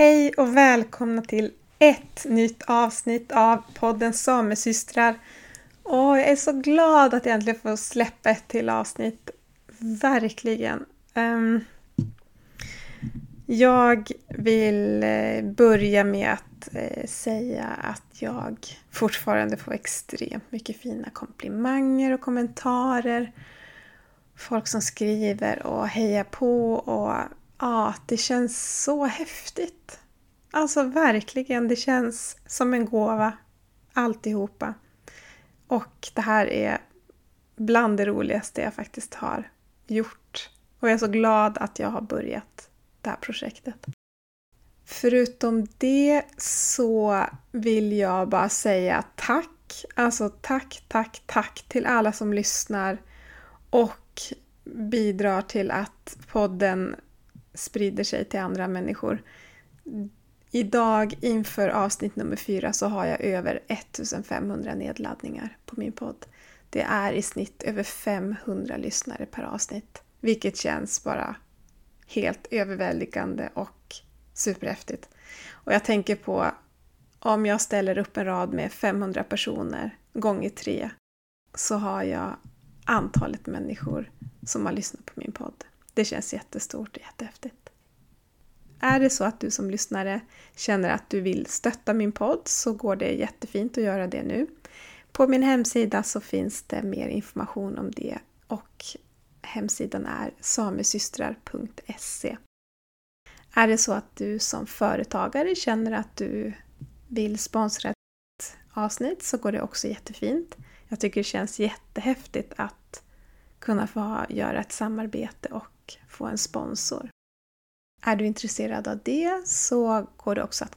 Hej och välkomna till ett nytt avsnitt av podden Samesystrar. Och jag är så glad att jag äntligen får släppa ett till avsnitt. Verkligen. Um, jag vill eh, börja med att eh, säga att jag fortfarande får extremt mycket fina komplimanger och kommentarer. Folk som skriver och hejar på och ja, det känns så häftigt. Alltså verkligen, det känns som en gåva alltihopa. Och det här är bland det roligaste jag faktiskt har gjort. Och jag är så glad att jag har börjat det här projektet. Förutom det så vill jag bara säga tack. Alltså tack, tack, tack till alla som lyssnar och bidrar till att podden sprider sig till andra människor. Idag inför avsnitt nummer fyra så har jag över 1500 nedladdningar på min podd. Det är i snitt över 500 lyssnare per avsnitt, vilket känns bara helt överväldigande och superhäftigt. Och jag tänker på om jag ställer upp en rad med 500 personer gånger tre så har jag antalet människor som har lyssnat på min podd. Det känns jättestort och jättehäftigt. Är det så att du som lyssnare känner att du vill stötta min podd så går det jättefint att göra det nu. På min hemsida så finns det mer information om det och hemsidan är samesystrar.se. Är det så att du som företagare känner att du vill sponsra ett avsnitt så går det också jättefint. Jag tycker det känns jättehäftigt att kunna få göra ett samarbete och få en sponsor. Är du intresserad av det så går det också att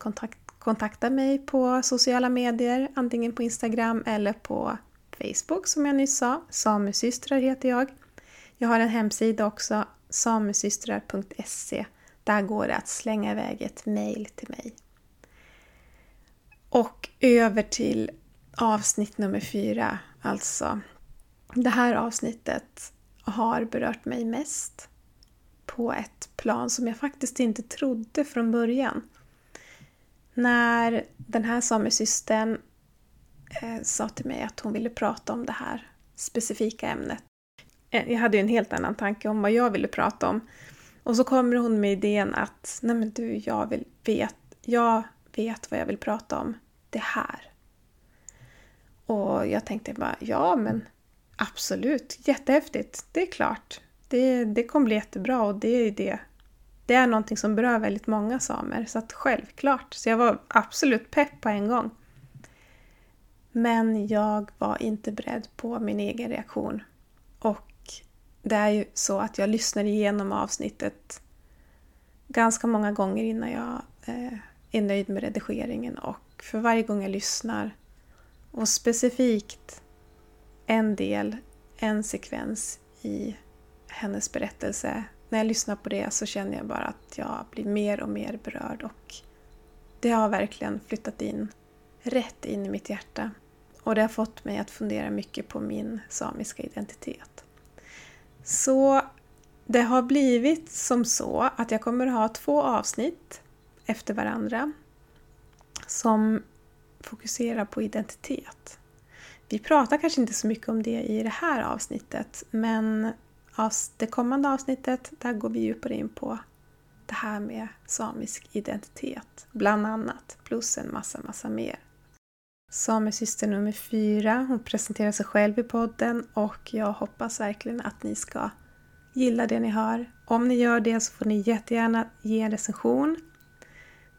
kontakta mig på sociala medier, antingen på Instagram eller på Facebook som jag nyss sa. Samesystrar heter jag. Jag har en hemsida också, samesystrar.se. Där går det att slänga iväg ett mail till mig. Och över till avsnitt nummer fyra, alltså. Det här avsnittet har berört mig mest på ett plan som jag faktiskt inte trodde från början. När den här samesystern eh, sa till mig att hon ville prata om det här specifika ämnet. Eh, jag hade ju en helt annan tanke om vad jag ville prata om. Och så kommer hon med idén att, nej men du, jag vill, vet, jag vet vad jag vill prata om. Det här. Och jag tänkte bara, ja men absolut, jättehäftigt, det är klart det, det kommer bli jättebra och det är det. Det är någonting som berör väldigt många samer, så att självklart. Så jag var absolut pepp på en gång. Men jag var inte beredd på min egen reaktion. Och det är ju så att jag lyssnar igenom avsnittet ganska många gånger innan jag eh, är nöjd med redigeringen och för varje gång jag lyssnar och specifikt en del, en sekvens i hennes berättelse. När jag lyssnar på det så känner jag bara att jag blir mer och mer berörd och det har verkligen flyttat in rätt in i mitt hjärta. Och det har fått mig att fundera mycket på min samiska identitet. Så det har blivit som så att jag kommer att ha två avsnitt efter varandra som fokuserar på identitet. Vi pratar kanske inte så mycket om det i det här avsnittet men det kommande avsnittet, där går vi djupare in på det här med samisk identitet, bland annat, plus en massa, massa mer. Samesyster nummer fyra, hon presenterar sig själv i podden och jag hoppas verkligen att ni ska gilla det ni hör. Om ni gör det så får ni jättegärna ge en recension,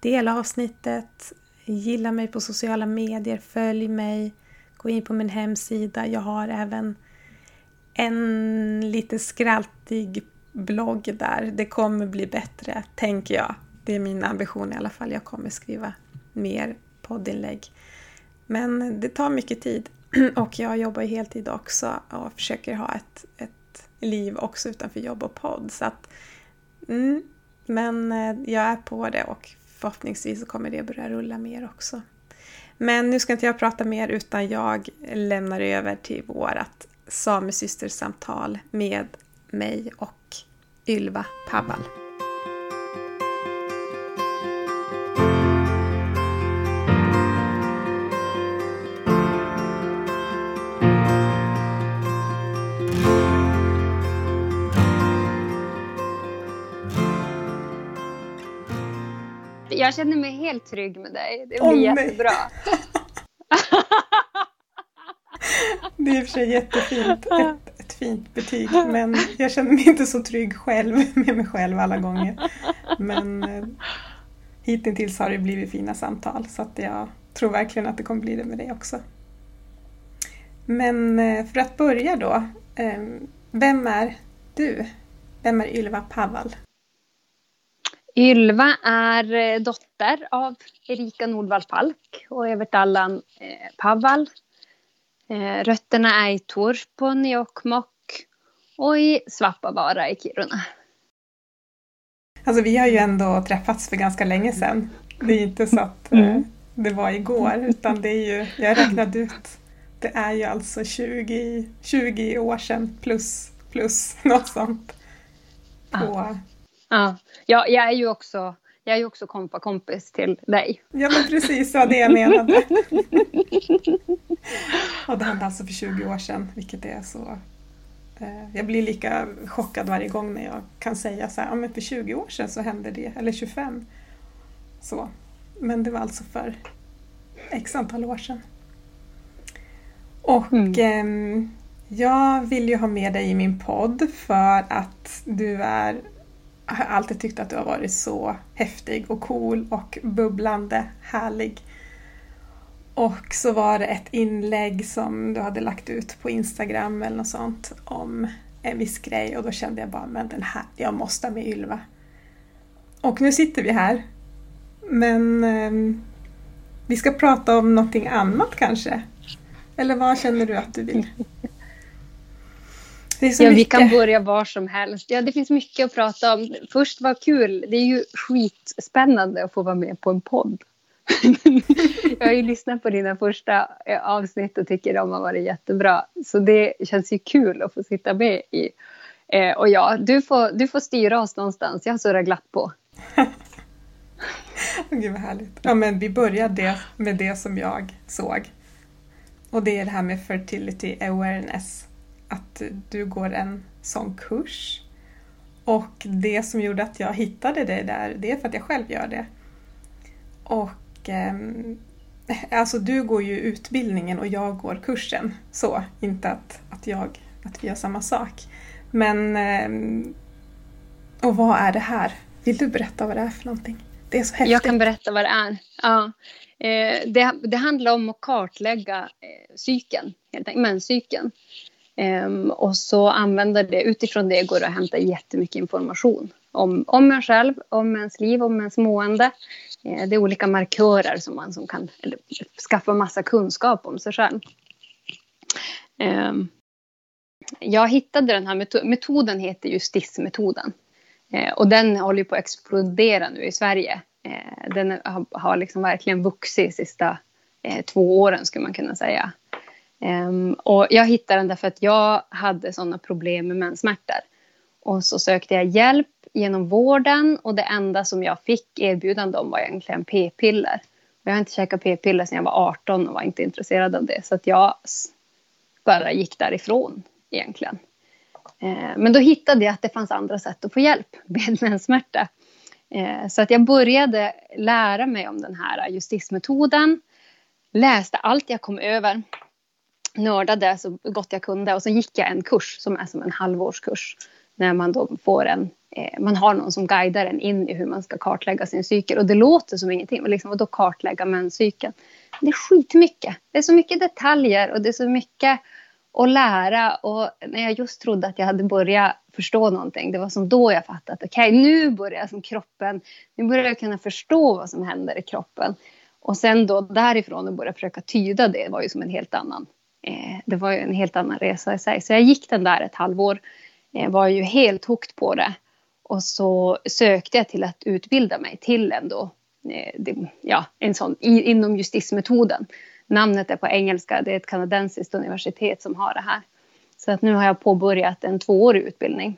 dela avsnittet, gilla mig på sociala medier, följ mig, gå in på min hemsida. Jag har även en lite skraltig blogg där. Det kommer bli bättre, tänker jag. Det är min ambition i alla fall. Jag kommer skriva mer poddinlägg. Men det tar mycket tid och jag jobbar heltid också och försöker ha ett, ett liv också utanför jobb och podd. Så att, mm, men eh, jag är på det och förhoppningsvis så kommer det börja rulla mer också. Men nu ska inte jag prata mer utan jag lämnar över till vårat samesystersamtal med mig och Ylva Pabbal. Jag känner mig helt trygg med dig. Det blir oh, jättebra. Det är i och för sig jättefint. Ett, ett fint betyg. Men jag känner mig inte så trygg själv med mig själv alla gånger. Men eh, hittills har det blivit fina samtal så att jag tror verkligen att det kommer bli det med dig också. Men eh, för att börja då. Eh, vem är du? Vem är Ylva Pavall? Ylva är eh, dotter av Erika Nordvall Falk och Evert Allan Pavall. Rötterna är i Torpon i Jokkmokk och i Svappavaara i Kiruna. Alltså vi har ju ändå träffats för ganska länge sedan. Det är inte så att mm. det var igår utan det är ju, jag räknade ut det är ju alltså 20, 20 år sedan plus, plus något sånt. På... Ja. ja, jag är ju också jag är ju också kompa-kompis till dig. Ja, men precis, det var det jag menade. och det hände alltså för 20 år sedan, vilket är så... Eh, jag blir lika chockad varje gång när jag kan säga så här, ja men för 20 år sedan så hände det, eller 25. Så. Men det var alltså för x antal år sedan. Och mm. eh, jag vill ju ha med dig i min podd för att du är har alltid tyckt att du har varit så häftig och cool och bubblande härlig. Och så var det ett inlägg som du hade lagt ut på Instagram eller något sånt om en viss grej och då kände jag bara, men den här, jag måste ha med Ylva. Och nu sitter vi här. Men eh, vi ska prata om någonting annat kanske. Eller vad känner du att du vill? Ja, mycket. vi kan börja var som helst. Ja, det finns mycket att prata om. Först, vad kul. Det är ju skitspännande att få vara med på en podd. jag har ju lyssnat på dina första eh, avsnitt och tycker de har varit jättebra. Så det känns ju kul att få sitta med i. Eh, och ja, du får, du får styra oss någonstans. Jag surrar glatt på. Gud vad härligt. Ja, men vi började med det som jag såg. Och det är det här med fertility awareness. Att du går en sån kurs. Och det som gjorde att jag hittade dig där, det är för att jag själv gör det. Och eh, alltså du går ju utbildningen och jag går kursen. Så, inte att, att, jag, att vi gör samma sak. Men... Eh, och vad är det här? Vill du berätta vad det är för någonting? Det är så häftigt. Jag kan berätta vad det är. Ja. Eh, det, det, handlar om att kartlägga eh, psyken, helt enkelt, menscykeln. Um, och så använda det, utifrån det går det att hämta jättemycket information om, om en själv, om ens liv, om ens mående. Uh, det är olika markörer som man som kan eller, skaffa massa kunskap om sig själv. Um, jag hittade den här metoden, metoden heter ju STIS-metoden. Uh, och den håller på att explodera nu i Sverige. Uh, den har, har liksom verkligen vuxit de sista eh, två åren skulle man kunna säga. Um, och jag hittade den därför att jag hade sådana problem med menssmärtor. Och så sökte jag hjälp genom vården och det enda som jag fick erbjudande om var egentligen p-piller. Jag har inte käkat p-piller sedan jag var 18 och var inte intresserad av det. Så att jag bara gick därifrån egentligen. Eh, men då hittade jag att det fanns andra sätt att få hjälp med menssmärta. Eh, så att jag började lära mig om den här justismetoden. Läste allt jag kom över. Nördade så gott jag kunde och så gick jag en kurs som är som en halvårskurs. När man då får en, eh, man har någon som guidar en in i hur man ska kartlägga sin cykel. Och det låter som ingenting, och liksom, och då kartlägga menscykeln. Det är skitmycket. Det är så mycket detaljer och det är så mycket att lära. Och när jag just trodde att jag hade börjat förstå någonting, det var som då jag fattade att okej, okay, nu börjar jag som kroppen, nu börjar jag kunna förstå vad som händer i kroppen. Och sen då därifrån och börja försöka tyda det var ju som en helt annan, eh, det var ju en helt annan resa i sig. Så jag gick den där ett halvår, eh, var ju helt hooked på det. Och så sökte jag till att utbilda mig till ändå, eh, det, ja, en sån, i, inom justismetoden. Namnet är på engelska, det är ett kanadensiskt universitet som har det här. Så att nu har jag påbörjat en tvåårig utbildning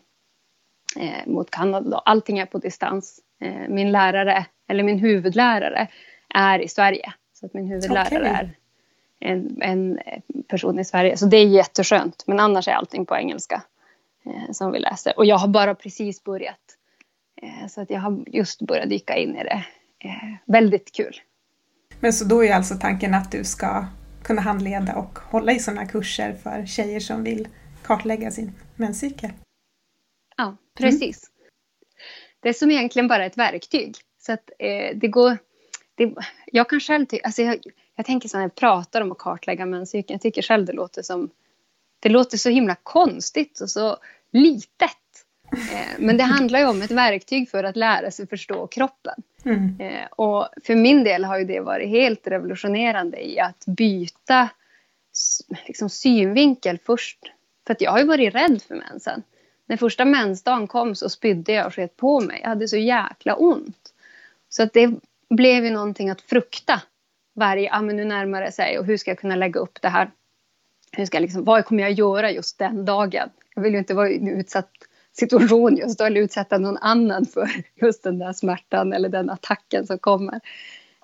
eh, mot Kanada. Allting är på distans. Eh, min lärare, eller min huvudlärare, är i Sverige. Så att min huvudlärare okay. är en, en, person i Sverige. Så det är jätteskönt. Men annars är allting på engelska eh, som vi läser. Och jag har bara precis börjat. Eh, så att jag har just börjat dyka in i det. eh, väldigt kul. Men så då är alltså tanken att du ska kunna handleda och hålla i sådana kurser för tjejer som vill kartlägga sin menscykel? Ja, precis. Mm. Det är som egentligen bara ett verktyg. Så att eh, det går... Det, jag kan själv tycka... Alltså jag, jag tänker så när jag pratar om att kartlägga menscykeln, jag tycker själv det låter som... Det låter så himla konstigt och så litet. Eh, men det handlar ju om ett verktyg för att lära sig förstå kroppen. Mm. Eh, och för min del har ju det varit helt revolutionerande i att byta liksom, synvinkel först. För jag har ju varit rädd för mensen. När första mensdagen kom så spydde jag och sket på mig. Jag hade så jäkla ont. Så att det blev ju någonting att frukta. Varje, ah, men nu närmar det sig och hur ska jag kunna lägga upp det här? Hur ska jag liksom, vad kommer jag göra just den dagen? Jag vill ju inte vara i en utsatt situation just då eller utsätta någon annan för just den där smärtan eller den attacken som kommer.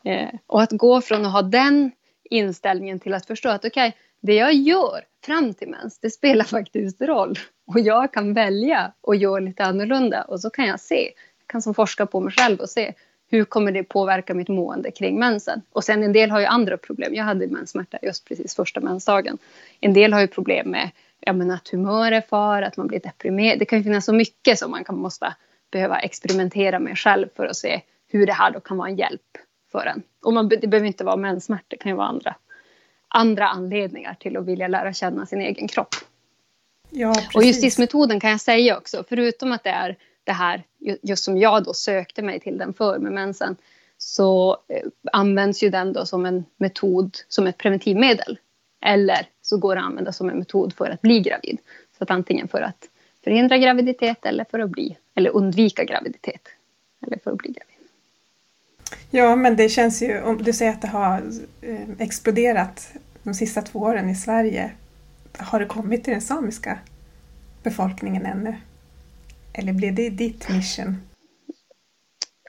Eh, och att gå från att ha den inställningen till att förstå att okej, okay, det jag gör fram till mens, det spelar faktiskt roll. Och jag kan välja att göra lite annorlunda och så kan jag se, jag kan som forska på mig själv och se hur kommer det påverka mitt mående kring mensen? Och sen en del har ju andra problem. Jag hade menssmärta just precis första mensdagen. En del har ju problem med ja, men att humör är far, att man blir deprimerad. Det kan ju finnas så mycket som man kan, måste behöva experimentera med själv för att se hur det här då kan vara en hjälp för en. Och man, det behöver inte vara menssmärta, det kan ju vara andra, andra anledningar till att vilja lära känna sin egen kropp. Ja, precis. och justismetoden kan jag säga också, förutom att det är det här, just som jag då sökte mig till den för med mensen, så eh, används ju den då som en metod, som ett preventivmedel. Eller så går det att använda som en metod för att bli gravid. Så att antingen för att förhindra graviditet eller för att bli, eller undvika graviditet. Eller för att bli gravid. Ja, men det känns ju, om du säger att det har eh, exploderat de sista två åren i Sverige. Har det kommit till den samiska befolkningen ännu? Eller blev det ditt mission?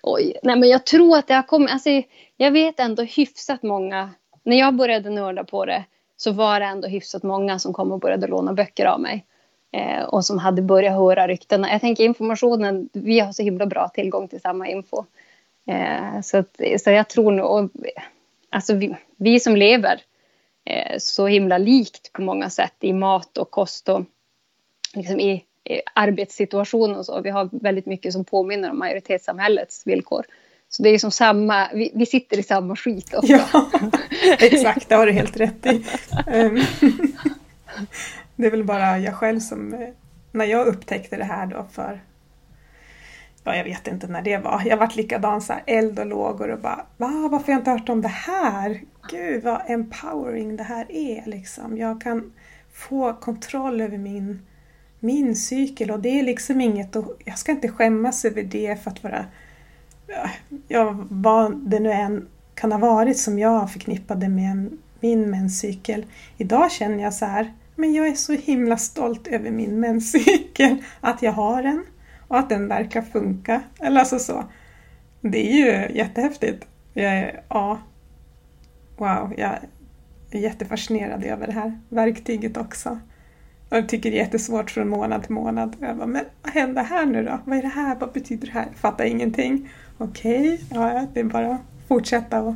Oj, nej men jag tror att det har kommit, alltså jag vet ändå hyfsat många, när jag började nörda på det så var det ändå hyfsat många som kom och började låna böcker av mig. Eh, och som hade börjat höra ryktena. Jag tänker informationen, vi har så himla bra tillgång till samma info. Eh, så, att, så jag tror nog, alltså vi, vi som lever eh, så himla likt på många sätt i mat och kost och liksom i Eh, arbetssituation och så. Vi har väldigt mycket som påminner om majoritetssamhällets villkor. Så det är som samma, vi, vi sitter i samma skit också. Ja, exakt, det har du helt rätt i. Ehm, det är väl bara jag själv som, eh, när jag upptäckte det här då för, ja jag vet inte när det var, jag vart likadan så här eld och lågor och bara, va varför har jag inte hört om det här? Gud vad empowering det här är liksom. Jag kan få kontroll över min, min cykel och det är liksom inget, och jag ska inte skämmas över det för att vara ja, vad det nu än kan ha varit som jag förknippade med min menscykel. Idag känner jag så här, men jag är så himla stolt över min menscykel, att jag har den och att den verkar funka. Eller alltså så. Det är ju jättehäftigt. Jag är, ja, wow, jag är jättefascinerad över det här verktyget också. Jag tycker det är jättesvårt från månad till månad. Jag bara, men vad händer här nu då? Vad är det här? Vad betyder det här? Jag fattar ingenting okej, okay, ja, det är bara att fortsätta och,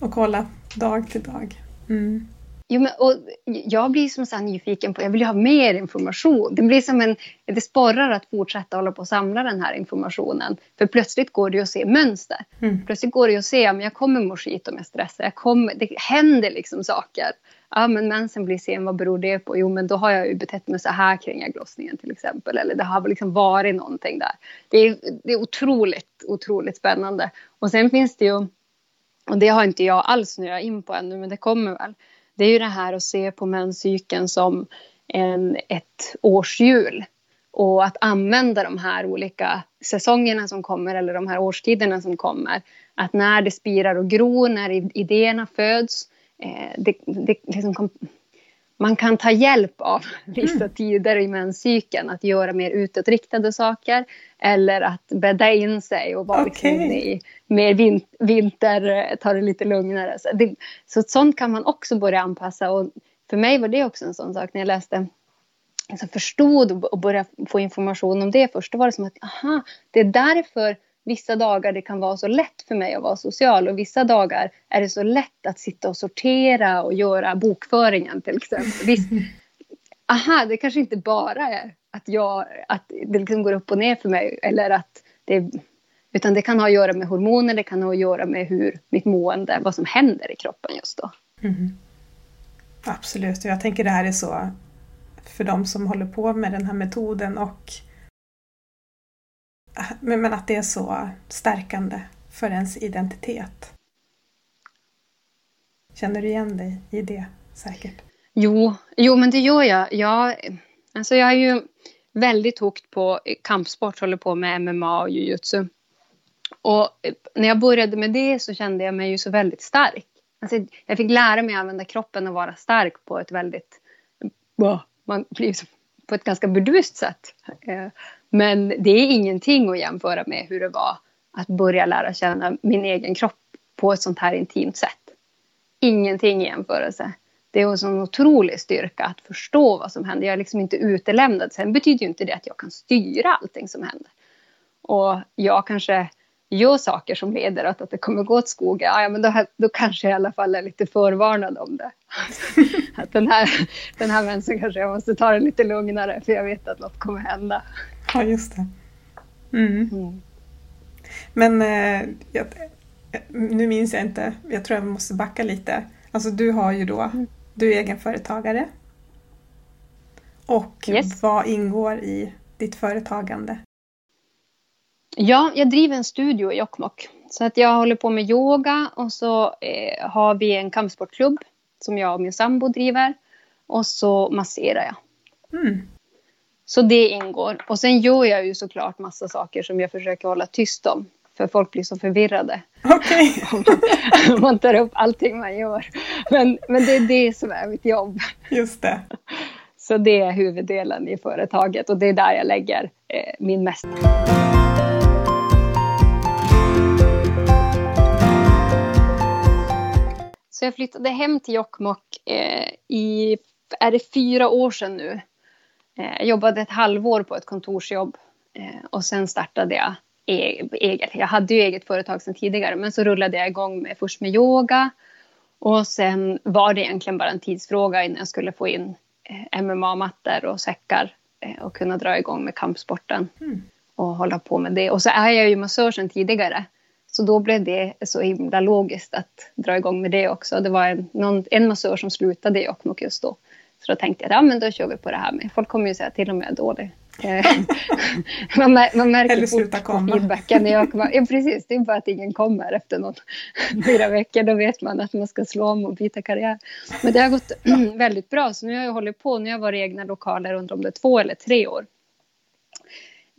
och kolla dag till dag. Mm. Jo, men, och jag blir som så nyfiken på, jag vill ju ha mer information. Det blir som en, det sporrar att fortsätta hålla på och samla den här informationen. För plötsligt går det att se mönster. Mm. Plötsligt går det att se, men jag kommer må skit om jag stressar. Jag kommer, det händer liksom saker. Ja, men mensen blir sen, vad beror det på? Jo, men då har jag ju betett mig så här kring ägglossningen till exempel. Eller det har liksom varit någonting där. Det är, det är otroligt, otroligt spännande. Och sen finns det ju, och det har inte jag alls snöat in på ännu, men det kommer väl. Det är ju det här att se på menscykeln som en, ett årshjul. Och att använda de här olika säsongerna som kommer eller de här årstiderna som kommer. Att när det spirar och gror, när idéerna föds det, det liksom kom, man kan ta hjälp av vissa mm. tider i menscykeln att göra mer utåtriktade saker eller att bädda in sig och vara okay. liksom i mer vin, vinter, ta det lite lugnare. Så, det, så sånt kan man också börja anpassa och för mig var det också en sån sak när jag läste liksom förstod och började få information om det först, då var det som att aha, det är därför vissa dagar det kan vara så lätt för mig att vara social och vissa dagar är det så lätt att sitta och sortera och göra bokföringen till exempel. Visst, aha, det kanske inte bara är att, jag, att det liksom går upp och ner för mig eller att det utan det kan ha att göra med hormoner, det kan ha att göra med hur mitt mående, vad som händer i kroppen just då. Mm. Absolut, och jag tänker det här är så för de som håller på med den här metoden och men att det är så stärkande för ens identitet. Känner du igen dig i det säkert? Jo, jo men det gör jag. Jag, alltså jag är ju väldigt hooked på kampsport, håller på med MMA och jujutsu. Och när jag började med det så kände jag mig ju så väldigt stark. Alltså, jag fick lära mig att använda kroppen och vara stark på ett väldigt... Man blir på ett ganska burdust sätt. Eh, men det är ingenting att jämföra med hur det var att börja lära känna min egen kropp på ett sånt här intimt sätt. Ingenting i jämförelse. Det är en sån otrolig styrka att förstå vad som händer. Jag är liksom inte utelämnad. Sen betyder ju inte det att jag kan styra allting som händer. Och jag kanske gör saker som leder att, att det kommer gå åt skogen, ja, men då, då kanske jag i alla fall är lite förvarnad om det. att den här, den här mensen kanske jag måste ta det lite lugnare för jag vet att något kommer hända. Ja, just det. Mm. Mm. Men eh, jag, nu minns jag inte, jag tror jag måste backa lite. Alltså du har ju då, mm. du är egenföretagare. Och yes. vad ingår i ditt företagande? Ja, jag driver en studio i Jokkmokk. Så att jag håller på med yoga och så eh, har vi en kampsportklubb som jag och min sambo driver. Och så masserar jag. Mm. Så det ingår. Och sen gör jag ju såklart massa saker som jag försöker hålla tyst om. För folk blir så förvirrade. Okay. om man tar upp allting man gör. Men, men det är det som är mitt jobb. Just det. Så det är huvuddelen i företaget och det är där jag lägger eh, min mesta. Så jag flyttade hem till Jokkmokk eh, i, är det fyra år sedan nu. Eh, jag jobbade ett halvår på ett kontorsjobb eh, och sen startade jag e-, eget. Jag hade ju eget företag sedan tidigare men så rullade jag igång med, först med yoga och sen var det egentligen bara en tidsfråga innan jag skulle få in eh, MMA-mattor och säckar eh, och kunna dra igång med kampsporten mm. och hålla på med det. Och så är jag ju massör sedan tidigare. Så då blev det så himla logiskt att dra igång med det också. Det var en, någon, en massör som slutade i Jokkmokk just då. Så då tänkte jag, ja men då kör vi på det här med. Folk kommer ju säga till och med är dålig. Man, man märker fort på feedbacken jag. Ja precis, det är bara att ingen kommer efter någon, några veckor. Då vet man att man ska slå om och byta karriär. Men det har gått väldigt bra. Så nu har jag hållit på, nu har jag varit i egna lokaler under om det två eller tre år.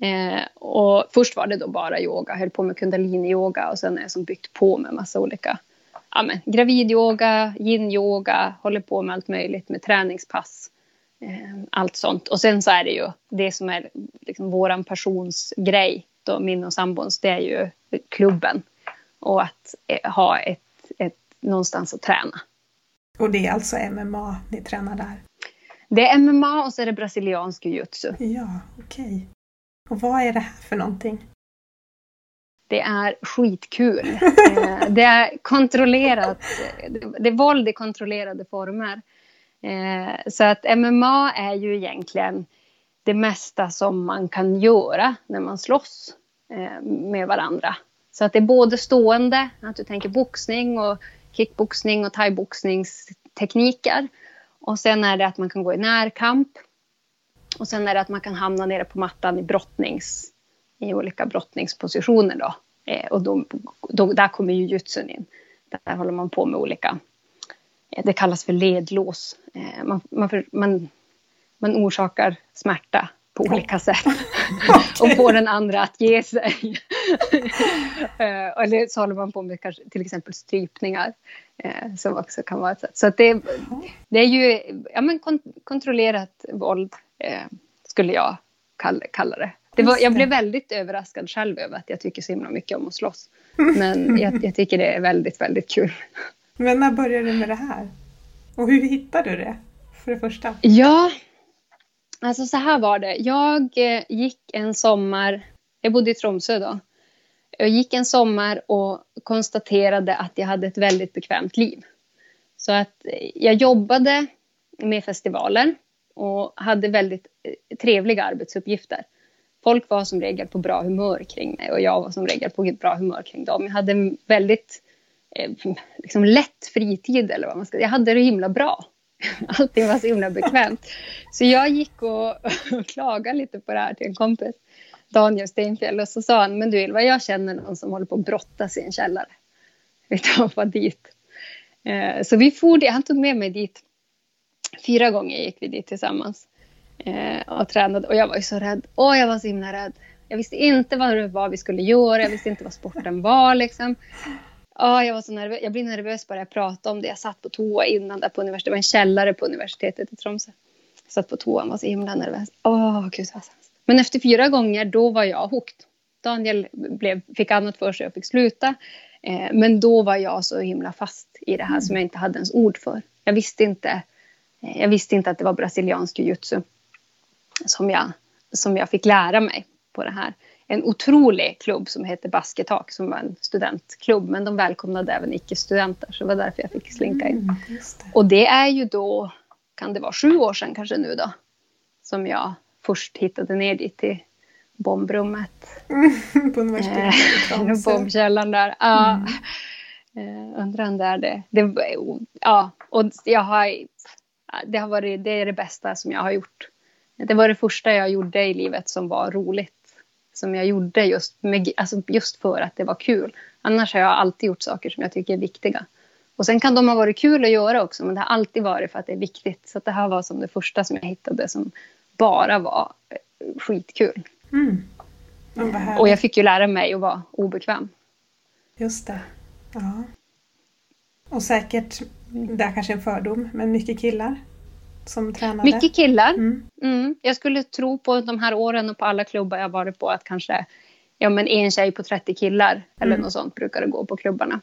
Eh, och först var det då bara yoga, höll på med kundalini-yoga och sen har jag som byggt på med massa olika ja, men, gravidyoga, yin-yoga, håller på med allt möjligt med träningspass. Eh, allt sånt. Och sen så är det ju det som är liksom våran passionsgrej, då, min och sambons, det är ju klubben. Och att eh, ha ett, ett, någonstans att träna. Och det är alltså MMA ni tränar där? Det är MMA och så är det brasiliansk jujutsu. Ja, okej. Okay. Och vad är det här för någonting? Det är skitkul. Eh, det är kontrollerat. Det är våld i kontrollerade former. Eh, så att MMA är ju egentligen det mesta som man kan göra när man slåss eh, med varandra. Så att det är både stående, att du tänker boxning och kickboxning och thaiboxningstekniker. Och sen är det att man kan gå i närkamp. Och sen är det att man kan hamna nere på mattan i brottnings, i olika brottningspositioner då. Eh, och då, då, där kommer ju jutsun in. Där håller man på med olika, eh, det kallas för ledlås. Eh, man, man, man, man orsakar smärta på olika sätt. och får den andra att ge sig. uh, eller så håller man på med kanske, till exempel strypningar. Uh, som också kan vara ett sätt. Så det, det är ju ja, men kon kontrollerat våld eh, skulle jag kalla, kalla det. det, var, jag blev väldigt överraskad själv över att jag tycker så himla mycket om att slåss. Men jag, jag tycker det är väldigt, väldigt kul. Men när började du med det här? Och hur hittade du det? För det första. Ja, alltså så här var det. Jag eh, gick en sommar, jag bodde i Tromsö då. jag gick en sommar och konstaterade att jag hade ett väldigt bekvämt liv. Så att eh, jag jobbade med festivaler och hade väldigt eh, trevliga arbetsuppgifter. Folk var som regel på bra humör kring mig och jag var som regel på bra humör kring dem. Jag hade en väldigt eh, liksom lätt fritid eller vad man ska Jag hade det himla bra. Allting var så himla bekvämt. Så jag gick och, och klagade lite på det här till en kompis, Daniel Steinfjell, och så sa han, men du Ylva, jag känner någon som håller på att brottas i en källare. Vi tar dit. Eh, så vi for dit, han tog med mig dit. Fyra gånger gick vi dit tillsammans eh, och tränade. Och jag var ju så rädd. Åh, jag var så himla rädd. Jag visste inte vad det var vi skulle göra. Jag visste inte vad sporten var. Liksom. Ja, jag, var så nervös. jag blir nervös bara jag pratar om det. Jag satt på toa innan där på universitetet. Det var en källare på universitetet i Tromsö. Jag satt på toan och var så himla nervös. Åh, gud vad sämst. Men efter fyra gånger, då var jag hooked. Daniel blev, fick annat för sig och fick sluta. Eh, men då var jag så himla fast i det här mm. som jag inte hade ens ord för. Jag visste inte, eh, jag visste inte att det var brasiliansk jujutsu som jag, som jag fick lära mig på det här. En otrolig klubb som heter Basketak som var en studentklubb men de välkomnade även icke-studenter så det var därför jag fick slinka in. Mm, det. Och det är ju då, kan det vara sju år sedan kanske nu då, som jag först hittade ner dit till bombrummet. på universitetet eh, Bombkällan där. Ja. Mm. Eh, undrar om det är det. det. Ja, och jag har, det, har varit, det är det bästa som jag har gjort. Det var det första jag gjorde i livet som var roligt. Som jag gjorde just, med, alltså just för att det var kul. Annars har jag alltid gjort saker som jag tycker är viktiga. Och sen kan de ha varit kul att göra också, men det har alltid varit för att det är viktigt. Så det här var som det första som jag hittade som bara var skitkul. Mm. Och jag fick ju lära mig att vara obekväm. Just det. Ja. Och säkert, det är kanske en fördom, men mycket killar som tränade? Mycket killar. Mm. Mm. Jag skulle tro på de här åren och på alla klubbar jag varit på att kanske ja, men en tjej på 30 killar eller mm. något sånt brukar det gå på klubbarna.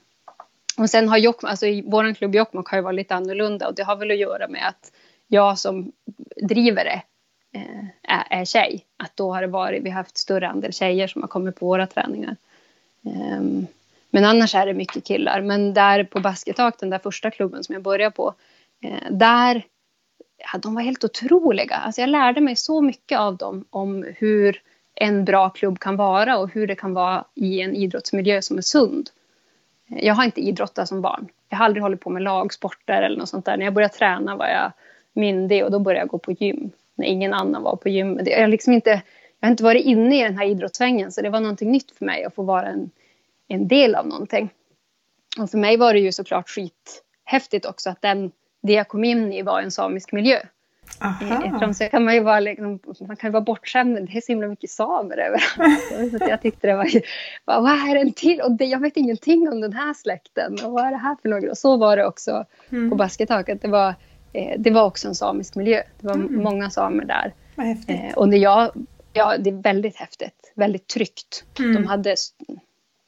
Och sen har Jokkmokk, alltså vår klubb Jokkmokk har ju varit lite annorlunda och det har väl att göra med att jag som driver det eh, är, är tjej. Att då har det varit, vi har haft större andel tjejer som har kommit på våra träningar. Um, men annars är det mycket killar. Men där på Basketak, den där första klubben som jag började på, eh, där ja, de var helt otroliga. Alltså jag lärde mig så mycket av dem om hur en bra klubb kan vara och hur det kan vara i en idrottsmiljö som är sund. Jag har inte idrottat som barn. Jag har aldrig hållit på med lagsporter eller något sånt där. När jag började träna var jag myndig och då började jag gå på gym. När ingen annan var på gym. Jag har, liksom inte, jag har inte varit inne i den här idrottssvängen så det var någonting nytt för mig att få vara en, en del av någonting. Och för mig var det ju såklart skithäftigt också att den det jag kom in i var en samisk miljö. Aha. Så kan man ju vara, liksom, man kan vara bortskämd, det är så himla mycket samer överallt. så jag tyckte det var, vad är det en till? Och det, jag vet ingenting om den här släkten. Och vad är det här för något? Och så var det också mm. på Basketaket. Det var, eh, det var också en samisk miljö. Det var mm. många samer där. Eh, och det, jag, ja, det är väldigt häftigt. Väldigt tryggt. Mm. De hade...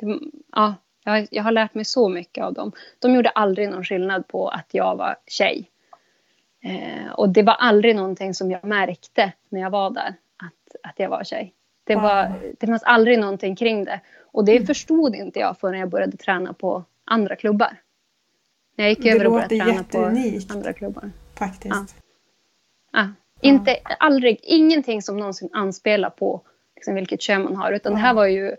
De, ja, jag, jag har lärt mig så mycket av dem. De gjorde aldrig någon skillnad på att jag var tjej. Eh, och det var aldrig någonting som jag märkte när jag var där, att, att jag var tjej. Det, var, det fanns aldrig någonting kring det. Och det mm. förstod inte jag förrän jag började träna på andra klubbar. När jag gick det över och började träna på andra klubbar. Faktiskt. Ja. Ja. Inte, aldrig, ingenting som någonsin anspelar på liksom, vilket kön man har. Utan det här var ju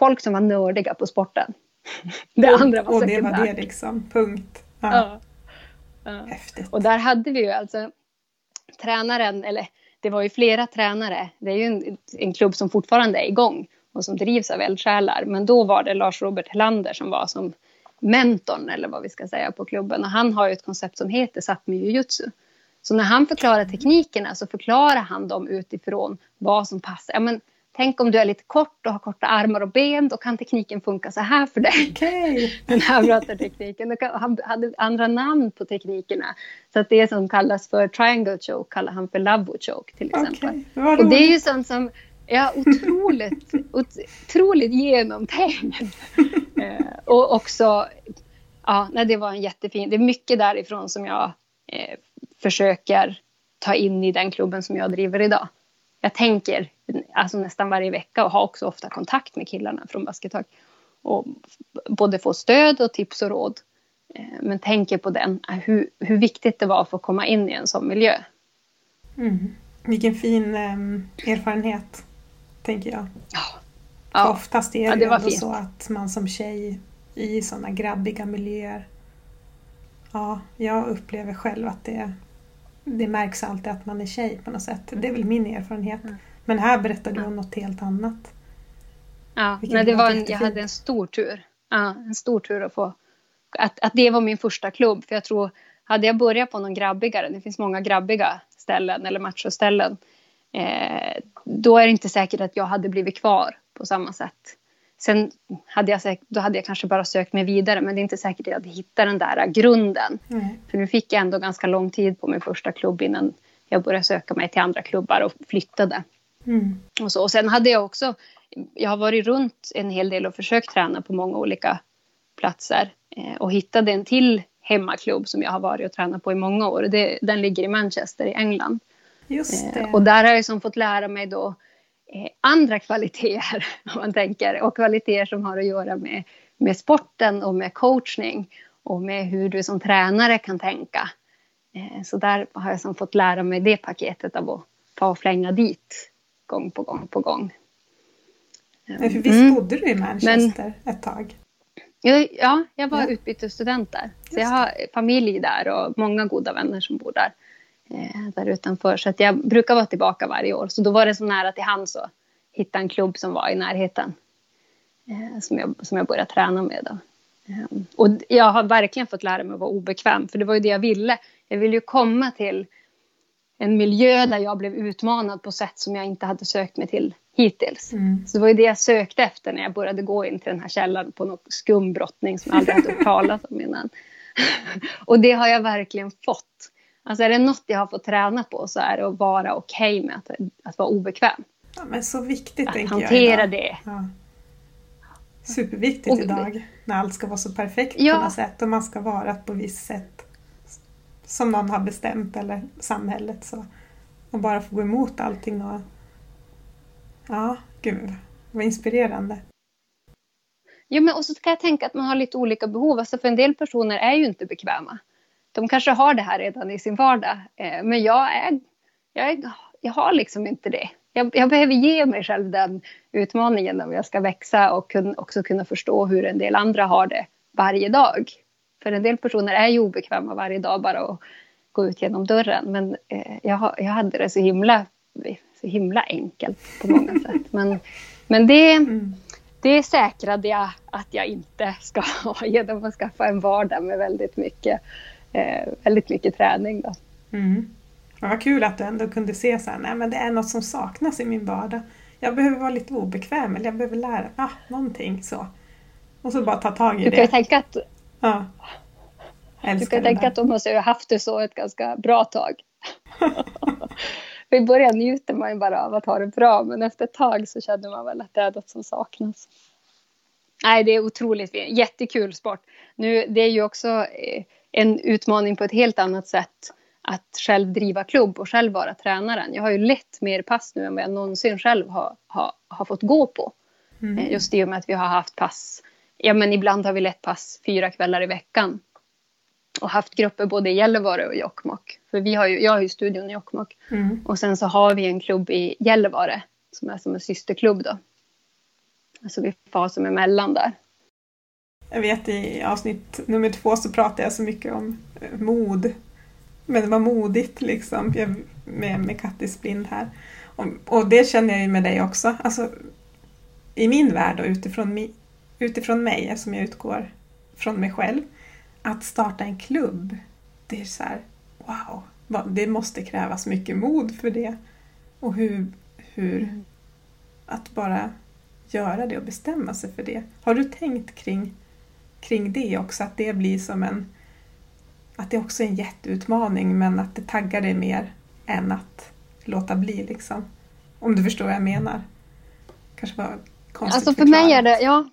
folk som var nördiga på sporten. Det andra var Och det var det liksom, punkt. Ja. Ja. ja. Häftigt. Och där hade vi ju alltså tränaren, eller det var ju flera tränare. Det är ju en, en klubb som fortfarande är igång och som drivs av eldsjälar. Men då var det Lars-Robert Helander som var som mentorn, eller vad vi ska säga, på klubben. Och han har ju ett koncept som heter Sápmi jujutsu. Så när han förklarar teknikerna så förklarar han dem utifrån vad som passar. Ja, men Tänk om du är lite kort och har korta armar och ben, då kan tekniken funka så här för dig. Okay. Den här brötartekniken. Han hade andra namn på teknikerna. Så att det som kallas för triangle choke kallar han för lavo choke till exempel. Okay. Och det är ju sånt som är otroligt, otroligt genomtänkt. eh, och också, ja, nej, det var en jättefin, det är mycket därifrån som jag eh, försöker ta in i den klubben som jag driver idag. Jag tänker alltså nästan varje vecka och har också ofta kontakt med killarna från baskettag. Och både få stöd och tips och råd. Eh, men tänker på den, eh, hur, hur viktigt det var att få komma in i en sån miljö. Mm. Vilken fin um, erfarenhet, tänker jag. Ja. ja. Oftast är det, ja, det ändå så att man som tjej i sådana grabbiga miljöer Ja, jag upplever själv att det, det märks alltid att man är tjej på något sätt. Det är väl min erfarenhet. Mm. Men här berättar du om något helt annat. Ja, nej, det var en, jag hade en stor tur. Ja, en stor tur att få... Att, att det var min första klubb. För jag tror, hade jag börjat på någon grabbigare, det finns många grabbiga ställen eller machoställen, eh, då är det inte säkert att jag hade blivit kvar på samma sätt. Sen hade jag, säkert, då hade jag kanske bara sökt mig vidare men det är inte säkert att jag hade hittat den där grunden. Mm. För nu fick jag ändå ganska lång tid på min första klubb innan jag började söka mig till andra klubbar och flyttade. Mm. Och, så. och sen hade jag också, jag har varit runt en hel del och försökt träna på många olika platser eh, och hittade en till hemmaklubb som jag har varit och tränat på i många år. Det, den ligger i Manchester i England. Just eh, och där har jag som fått lära mig då eh, andra kvaliteter, om man tänker, och kvaliteter som har att göra med, med sporten och med coachning och med hur du som tränare kan tänka. Eh, så där har jag som fått lära mig det paketet av att ta och flänga dit gång på gång på gång. För visst mm. bodde du i Manchester Men, ett tag? Ja, jag var ja. utbytesstudent där. Så jag har familj där och många goda vänner som bor där eh, där utanför. Så att jag brukar vara tillbaka varje år. Så då var det så nära till hands att hitta en klubb som var i närheten. Eh, som, jag, som jag började träna med. Då. Eh, och jag har verkligen fått lära mig att vara obekväm. För det var ju det jag ville. Jag ville ju komma till en miljö där jag blev utmanad på sätt som jag inte hade sökt mig till hittills. Mm. Så det var ju det jag sökte efter när jag började gå in till den här källaren på någon skumbrottning som jag aldrig hade hört talas om innan. och det har jag verkligen fått. Alltså är det något jag har fått träna på så är det att vara okej okay med att, att vara obekväm. Ja, men så viktigt att tänker hantera jag idag. det. Ja. Superviktigt och, idag när allt ska vara så perfekt ja. på något sätt och man ska vara på visst sätt som någon har bestämt eller samhället. Så. Och bara få gå emot allting och ja, gud vad inspirerande. Ja, men och så ska jag tänka att man har lite olika behov. Alltså för en del personer är ju inte bekväma de kanske har det här redan i sin vardag. Eh, men jag, är, jag, är, jag har liksom inte det. Jag, jag, behöver ge mig själv den utmaningen om jag ska växa och kun, också kunna förstå hur en del andra har det varje dag. För en del personer är ju obekväma varje dag bara att gå ut genom dörren. Men eh, jag, jag hade det så himla, så himla enkelt på många sätt. Men, men det, mm. det säkrade jag att jag inte ska ha genom att skaffa en vardag med väldigt mycket eh, väldigt mycket träning. Då. Mm. vad kul att du ändå kunde se så här, nej men det är något som saknas i min vardag. Jag behöver vara lite obekväm eller jag behöver lära ah, någonting så. Och så bara ta tag i du det. Kan tänka att, ja. du kan tänka att de måste ha haft det så ett ganska bra tag. I början njuter man ju bara av att ha det bra men efter ett tag så känner man väl att det är något som saknas. Nej, det är otroligt. Jättekul sport. Nu, det är ju också eh, en utmaning på ett helt annat sätt att själv driva klubb och själv vara tränaren. Jag har ju lett mer pass nu än vad jag någonsin själv har, har, har fått gå på. Mm. Eh, just i och med att vi har haft pass, ja men ibland har vi lett pass fyra kvällar i veckan. Och haft grupper både i Gällivare och Jokkmokk. För vi har ju, jag har ju studion i Jokkmokk. Mm. Och sen så har vi en klubb i Gällivare som är som en systerklubb då. Alltså vi får som emellan där. Jag vet i avsnitt nummer två så pratade jag så mycket om eh, mod. Men det var modigt liksom med, med Kattis blind här. Och, och, det känner jag ju med dig också. Alltså, I min värld och utifrån, utifrån mig, eftersom jag utgår från mig själv. Att starta en klubb, det är så här, wow, det måste krävas mycket mod för det. Och hur, hur mm. att bara göra det och bestämma sig för det. Har du tänkt kring kring det också, att det blir som en att det också är en jätteutmaning men att det taggar dig mer än att låta bli liksom. Om du förstår vad jag menar. Kanske var konstigt Alltså för förklarat. mig är det, ja.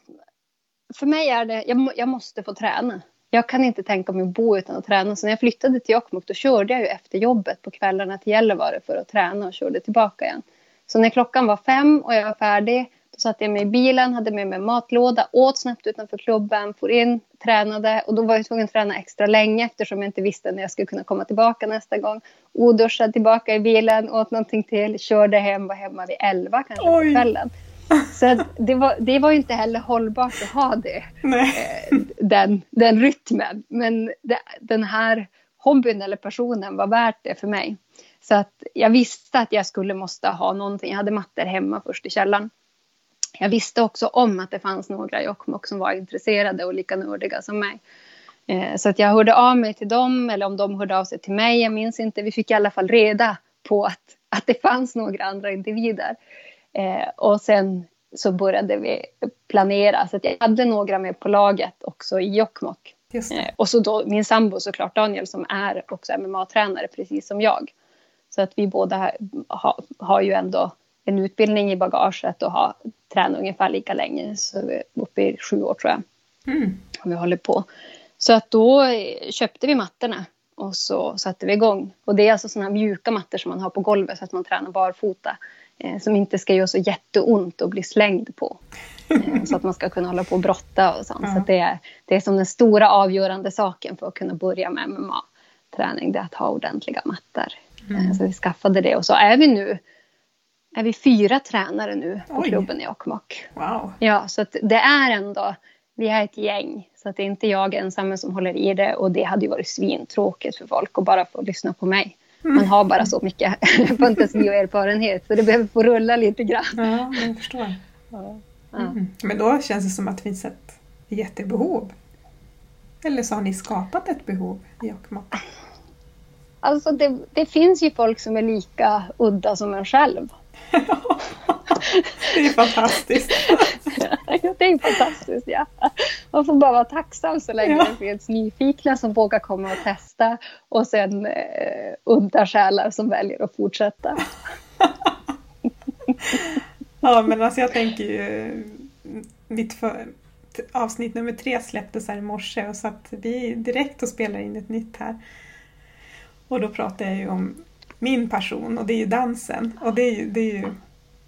För mig är det, jag, jag måste få träna. Jag kan inte tänka mig att bo utan att träna. Så när jag flyttade till Jokkmokk då körde jag ju efter jobbet på kvällarna till Gällivare för att träna och körde tillbaka igen. Så när klockan var fem och jag var färdig, då satte jag mig i bilen, hade med mig matlåda, åt snabbt utanför klubben, for in, tränade och då var jag tvungen att träna extra länge eftersom jag inte visste när jag skulle kunna komma tillbaka nästa gång. Oduschad tillbaka i bilen, åt någonting till, körde hem, var hemma vid elva kanske Oj. på kvällen. Så det var, det var inte heller hållbart att ha det, eh, den, den rytmen. Men det, den här hobbyn eller personen var värt det för mig. Så att jag visste att jag skulle måste ha någonting. Jag hade mattor hemma först i källaren. Jag visste också om att det fanns några i Jokkmokk som var intresserade och lika nördiga som mig. Eh, så att jag hörde av mig till dem, eller om de hörde av sig till mig, jag minns inte. Vi fick i alla fall reda på att, att det fanns några andra individer. Eh, och sen så började vi planera. Så att jag hade några med på laget också i Jokkmokk. Eh, och så då min sambo såklart Daniel som är också MMA-tränare precis som jag. Så att vi båda har, har ju ändå en utbildning i bagaget och har tränat ungefär lika länge. Så vi är uppe i sju år tror jag. Mm. Och vi håller på. Så att då köpte vi mattorna och så satte vi igång. Och det är alltså sådana mjuka mattor som man har på golvet så att man tränar barfota. Eh, som inte ska göra så jätteont och bli slängd på. Eh, så att man ska kunna hålla på och brotta och sånt. Mm. Så det, är, det är som den stora avgörande saken för att kunna börja med MMA-träning. Det är att ha ordentliga mattor. Eh, mm. Så vi skaffade det och så är vi nu är vi fyra tränare nu på Oj. klubben i Jokkmokk. Wow. Ja, så det är ändå, vi är ett gäng. Så att det är inte jag ensam som håller i det och det hade ju varit svintråkigt för folk att bara få lyssna på mig. Man har bara så mycket fantasi och erfarenhet så det behöver få rulla lite grann. Ja, jag förstår. Mm. Men då känns det som att det finns ett jättebehov. Eller så har ni skapat ett behov i Jokkmokk? Alltså det, det, finns ju folk som är lika udda som en själv. det är fantastiskt. det är fantastiskt, ja. Man får bara vara tacksam så länge ja. det finns nyfikna som vågar komma och testa och sen eh, udda själar som väljer att fortsätta. ja, men alltså jag tänker ju mitt för, avsnitt nummer tre släpptes här i morse och så att vi direkt och spelar in ett nytt här. Och då pratar jag ju om min passion och det är ju dansen. Och det, är ju, det, är ju,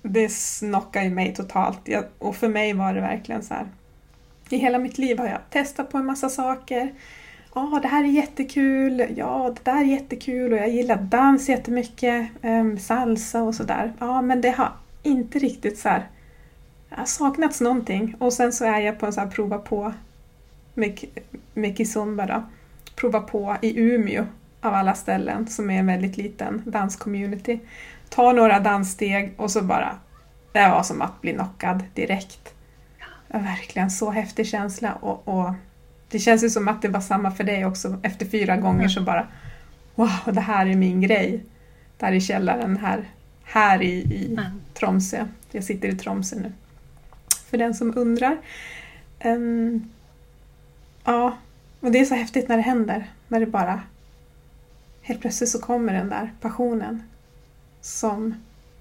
det snockar ju mig totalt. Jag, och för mig var det verkligen så här. I hela mitt liv har jag testat på en massa saker. Ja, ah, det här är jättekul. Ja, det där är jättekul. Och jag gillar dans jättemycket. Um, salsa och sådär. Ja, men det har inte riktigt så här. Det har saknats någonting. Och sen så är jag på en sån här prova på med, med Kizomba då. Prova på i Umeå av alla ställen som är en väldigt liten danscommunity. Ta några danssteg och så bara, det var som att bli knockad direkt. Verkligen så häftig känsla och, och, det känns ju som att det var samma för dig också. Efter fyra gånger så bara, wow, det här är min grej. Där i källaren här, här i, i Tromsö. Jag sitter i Tromsö nu. För den som undrar. Um, ja, och det är så häftigt när det händer. När det bara helt plötsligt så kommer den där passionen som,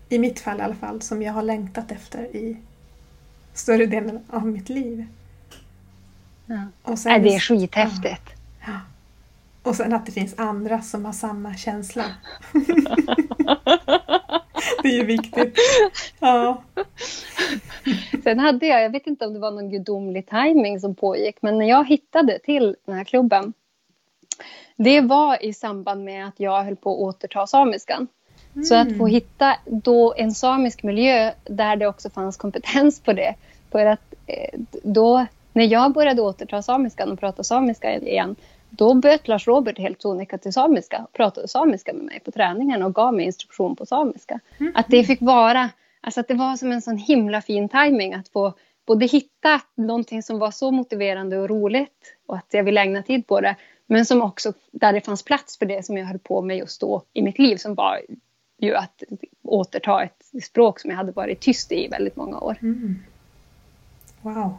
i mitt fall i alla fall, som jag har längtat efter i större delen av mitt liv. Ja. Och sen, det är skithäftigt. Ja. Och sen att det finns andra som har samma känsla. det är ju viktigt. Ja. Sen hade jag, jag vet inte om det var någon gudomlig timing som pågick, men när jag hittade till den här klubben det var i samband med att jag höll på att återta samiskan. Mm. Så att få mm. hitta då en samisk miljö där det också fanns kompetens på det. För att eh, då, när jag började återta samiskan och prata samiska igen, då böt Lars Robert helt sonika till samiska och pratade samiska med mig på träningen och gav mig instruktion på samiska. Mm. Att det fick vara, alltså att det var som en sån himla fin timing att få både hitta någonting som var så motiverande och roligt och att jag ville ägna tid på det men som också, där det fanns plats för det som jag höll på med just då i mitt liv som var ju att återta ett språk som jag hade varit tyst i väldigt många år. Mm. Wow.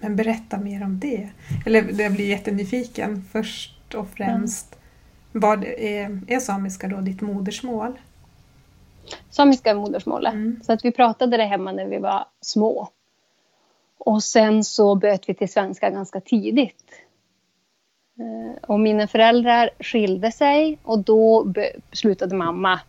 Men berätta mer om det. Eller jag blir jättenyfiken först och främst. Mm. Vad är, är samiska då ditt modersmål? Samiska är modersmålet. Mm. Så att vi pratade det hemma när vi var små. Och sen så bytte vi till svenska ganska tidigt. Eh, och mina föräldrar skilde sig och då slutade mamma.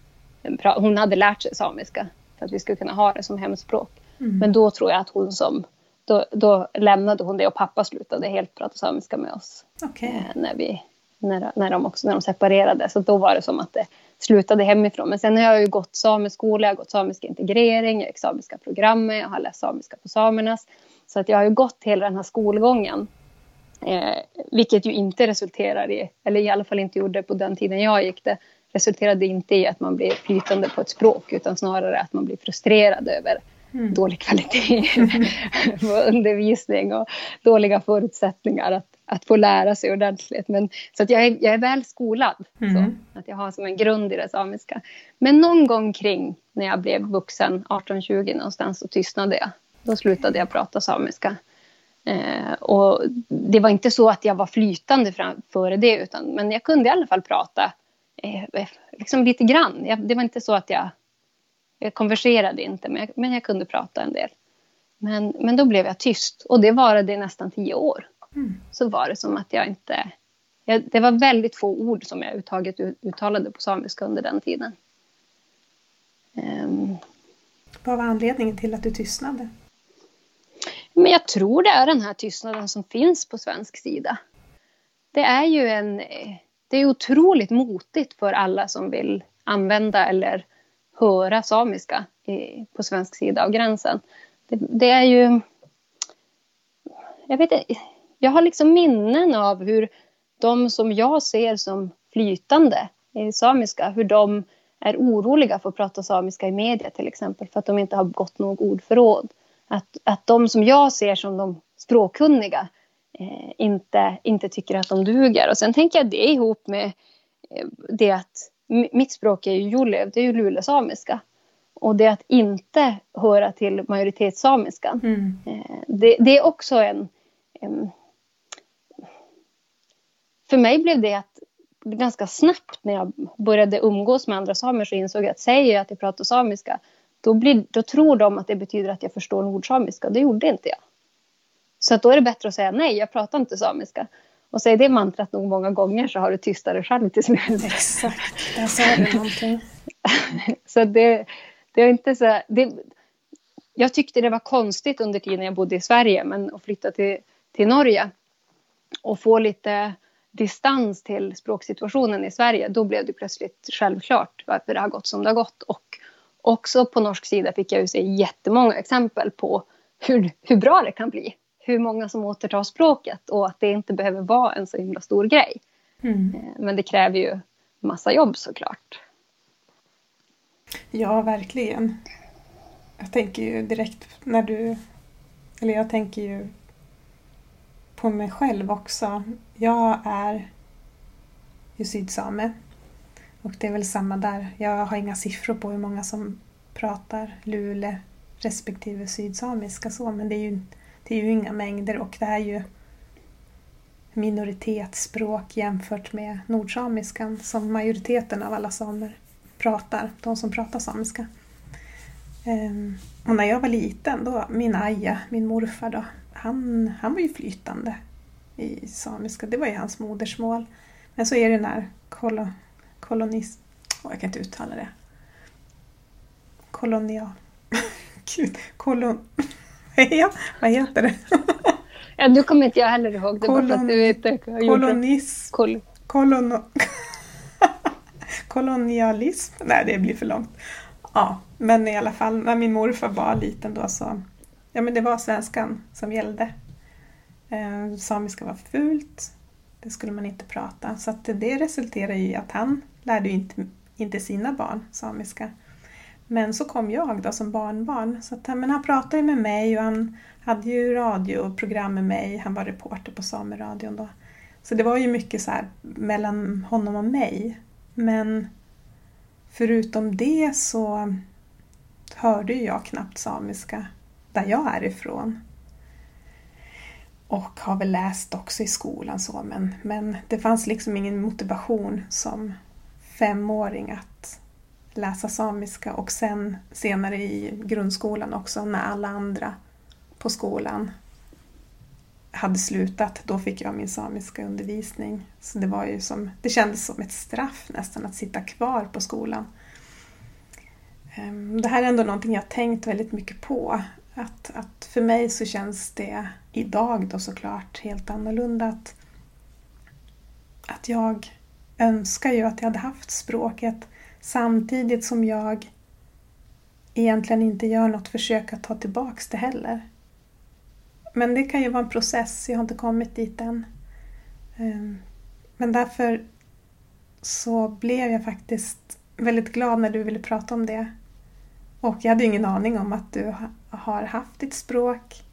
Hon hade lärt sig samiska. för att vi skulle kunna ha det som hemspråk. Mm. Men då tror jag att hon som då, då, lämnade hon det och pappa slutade helt prata samiska med oss. Okay. Eh, när, vi, när, när, de också, när de separerade. Så då var det som att det slutade hemifrån. Men sen har jag ju gått sameskola, jag har gått samisk integrering, jag gick samiska programmet, jag har läst samiska på samernas. Så att jag har ju gått hela den här skolgången. Eh, vilket ju inte resulterar i, eller i alla fall inte gjorde på den tiden jag gick det, resulterade inte i att man blir flytande på ett språk utan snarare att man blir frustrerad över mm. dålig kvalitet på undervisning och dåliga förutsättningar att, att få lära sig ordentligt. Men, så att jag, är, jag är väl skolad. Mm. Så, att jag har som en grund i det samiska. Men någon gång kring när jag blev vuxen, 18-20 någonstans, så tystnade jag. Då slutade jag prata samiska. Eh, och det var inte så att jag var flytande fram, före det, utan, men jag kunde i alla fall prata eh, liksom lite grann. Jag, det var inte så att jag jag konverserade inte, men jag, men jag kunde prata en del. Men, men då blev jag tyst och det varade i nästan tio år. Mm. Så var det som att jag inte... Jag, det var väldigt få ord som jag uttaget uttalade på samiska under den tiden. Um, Vad var anledningen till att du tystnade? Men jag tror det är den här tystnaden som finns på svensk sida. Det är ju en... Det är otroligt motigt för alla som vill använda eller höra samiska i, på svensk sida av gränsen. Det, det, är ju... Jag vet inte, jag har liksom minnen av hur de som jag ser som flytande i samiska, hur de är oroliga för att prata samiska i media till exempel för att de inte har gått nog ordförråd. Att, att de som jag ser som de språkkunniga eh, inte, inte tycker att de duger. Och sen tänker jag det ihop med eh, det att mitt språk är ju julev, det är ju lulesamiska. Och det att inte höra till majoritetssamiskan, mm. Eh, det, det, är också en, en... För mig blev det att ganska snabbt när jag började umgås med andra samer så insåg jag att säger jag att jag pratar samiska då, blir, då tror de att det betyder att jag förstår nordsamiska. Det gjorde inte jag. Så att då är det bättre att säga nej, jag pratar inte samiska. Och säg det mantrat nog många gånger så har du tystat dig själv till slut. Exakt, där sa du någonting. så det, det är inte så... Det, jag tyckte det var konstigt under tiden jag bodde i Sverige men att flytta till, till Norge och få lite distans till språksituationen i Sverige, då blev det plötsligt självklart varför det har gått som det har gått. Och också på norsk sida fick jag ju se jättemånga exempel på hur, hur bra det kan bli hur många som återtar språket och att det inte behöver vara en så himla stor grej. Mm. Eh, men det kräver ju massa jobb såklart. Ja, verkligen. Jag tänker ju direkt när du... Eller jag tänker ju på mig själv också. Jag är ju sydsame. Och det är väl samma där. Jag har inga siffror på hur många som pratar lule respektive sydsamiska så, men det är ju det är ju inga mängder och det är ju minoritetsspråk jämfört med nordsamiskan som majoriteten av alla samer pratar, de som pratar samiska. Ehm, och när jag var liten, då, min aja, min morfar, då, han, han var ju flytande i samiska. Det var ju hans modersmål. Men så är det den här kolonis... Oh, jag kan inte uttala det. Kolonia... Gud, kolon... ja, vad heter det? ja, nu kommer inte jag heller ihåg det. Kolon, bara för att du inte kolonism. Kol kolono, kolonialism. Nej, det blir för långt. Ja, men i alla fall när min morfar var liten då så ja, men det var svenskan som gällde. Eh, samiska var fult. Det skulle man inte prata. Så att det resulterade i att han lärde inte, inte sina barn samiska. Men så kom jag då som barnbarn. Så att, men han pratade med mig och han hade ju radioprogram med mig. Han var reporter på Sameradion då. Så det var ju mycket så här mellan honom och mig. Men förutom det så hörde jag knappt samiska där jag är ifrån. Och har väl läst också i skolan så men, men det fanns liksom ingen motivation som femåring att läsa samiska och sen senare i grundskolan också när alla andra på skolan hade slutat, då fick jag min samiska undervisning. Så det, var ju som, det kändes som ett straff nästan att sitta kvar på skolan. Ehm, det här är ändå någonting jag tänkt väldigt mycket på. Att, att för mig så känns det idag då såklart helt annorlunda. Att, att jag önskar ju att jag hade haft språket samtidigt som jag egentligen inte gör något försök att ta tillbaks det heller. Men det kan ju vara en process, jag har inte kommit dit än. Ehm, men därför så blev jag faktiskt väldigt glad när du ville prata om det. Och jag hade ingen aning om att du har haft ditt språk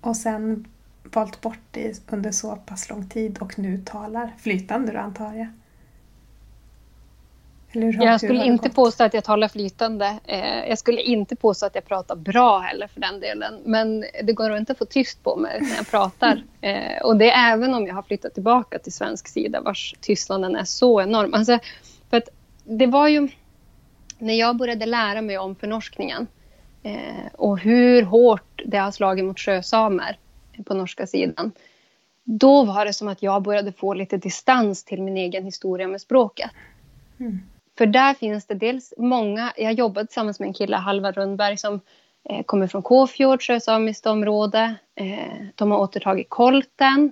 och sen valt bort det under så pass lång tid och nu talar flytande då antar jag. jag skulle inte påstå att jag talar flytande. Eh, jag skulle inte påstå att jag pratar bra heller för den delen. Men det går inte att få tyst på mig när jag pratar. Eh, och det är även om jag har flyttat tillbaka till svensk sida vars tystnaden är så enorm. Alltså, för att det var ju när jag började lära mig om förnorskningen eh, och hur hårt det har slagit mot sjösamer på norska sidan. Då var det som att jag började få lite distans till min egen historia med språket. Mm. För där finns det dels många, jag jobbade tillsammans med en kille, Halvar Rundberg, som eh, kommer från Kåfjord, sjösamiskt område. Eh, de har återtagit kolten,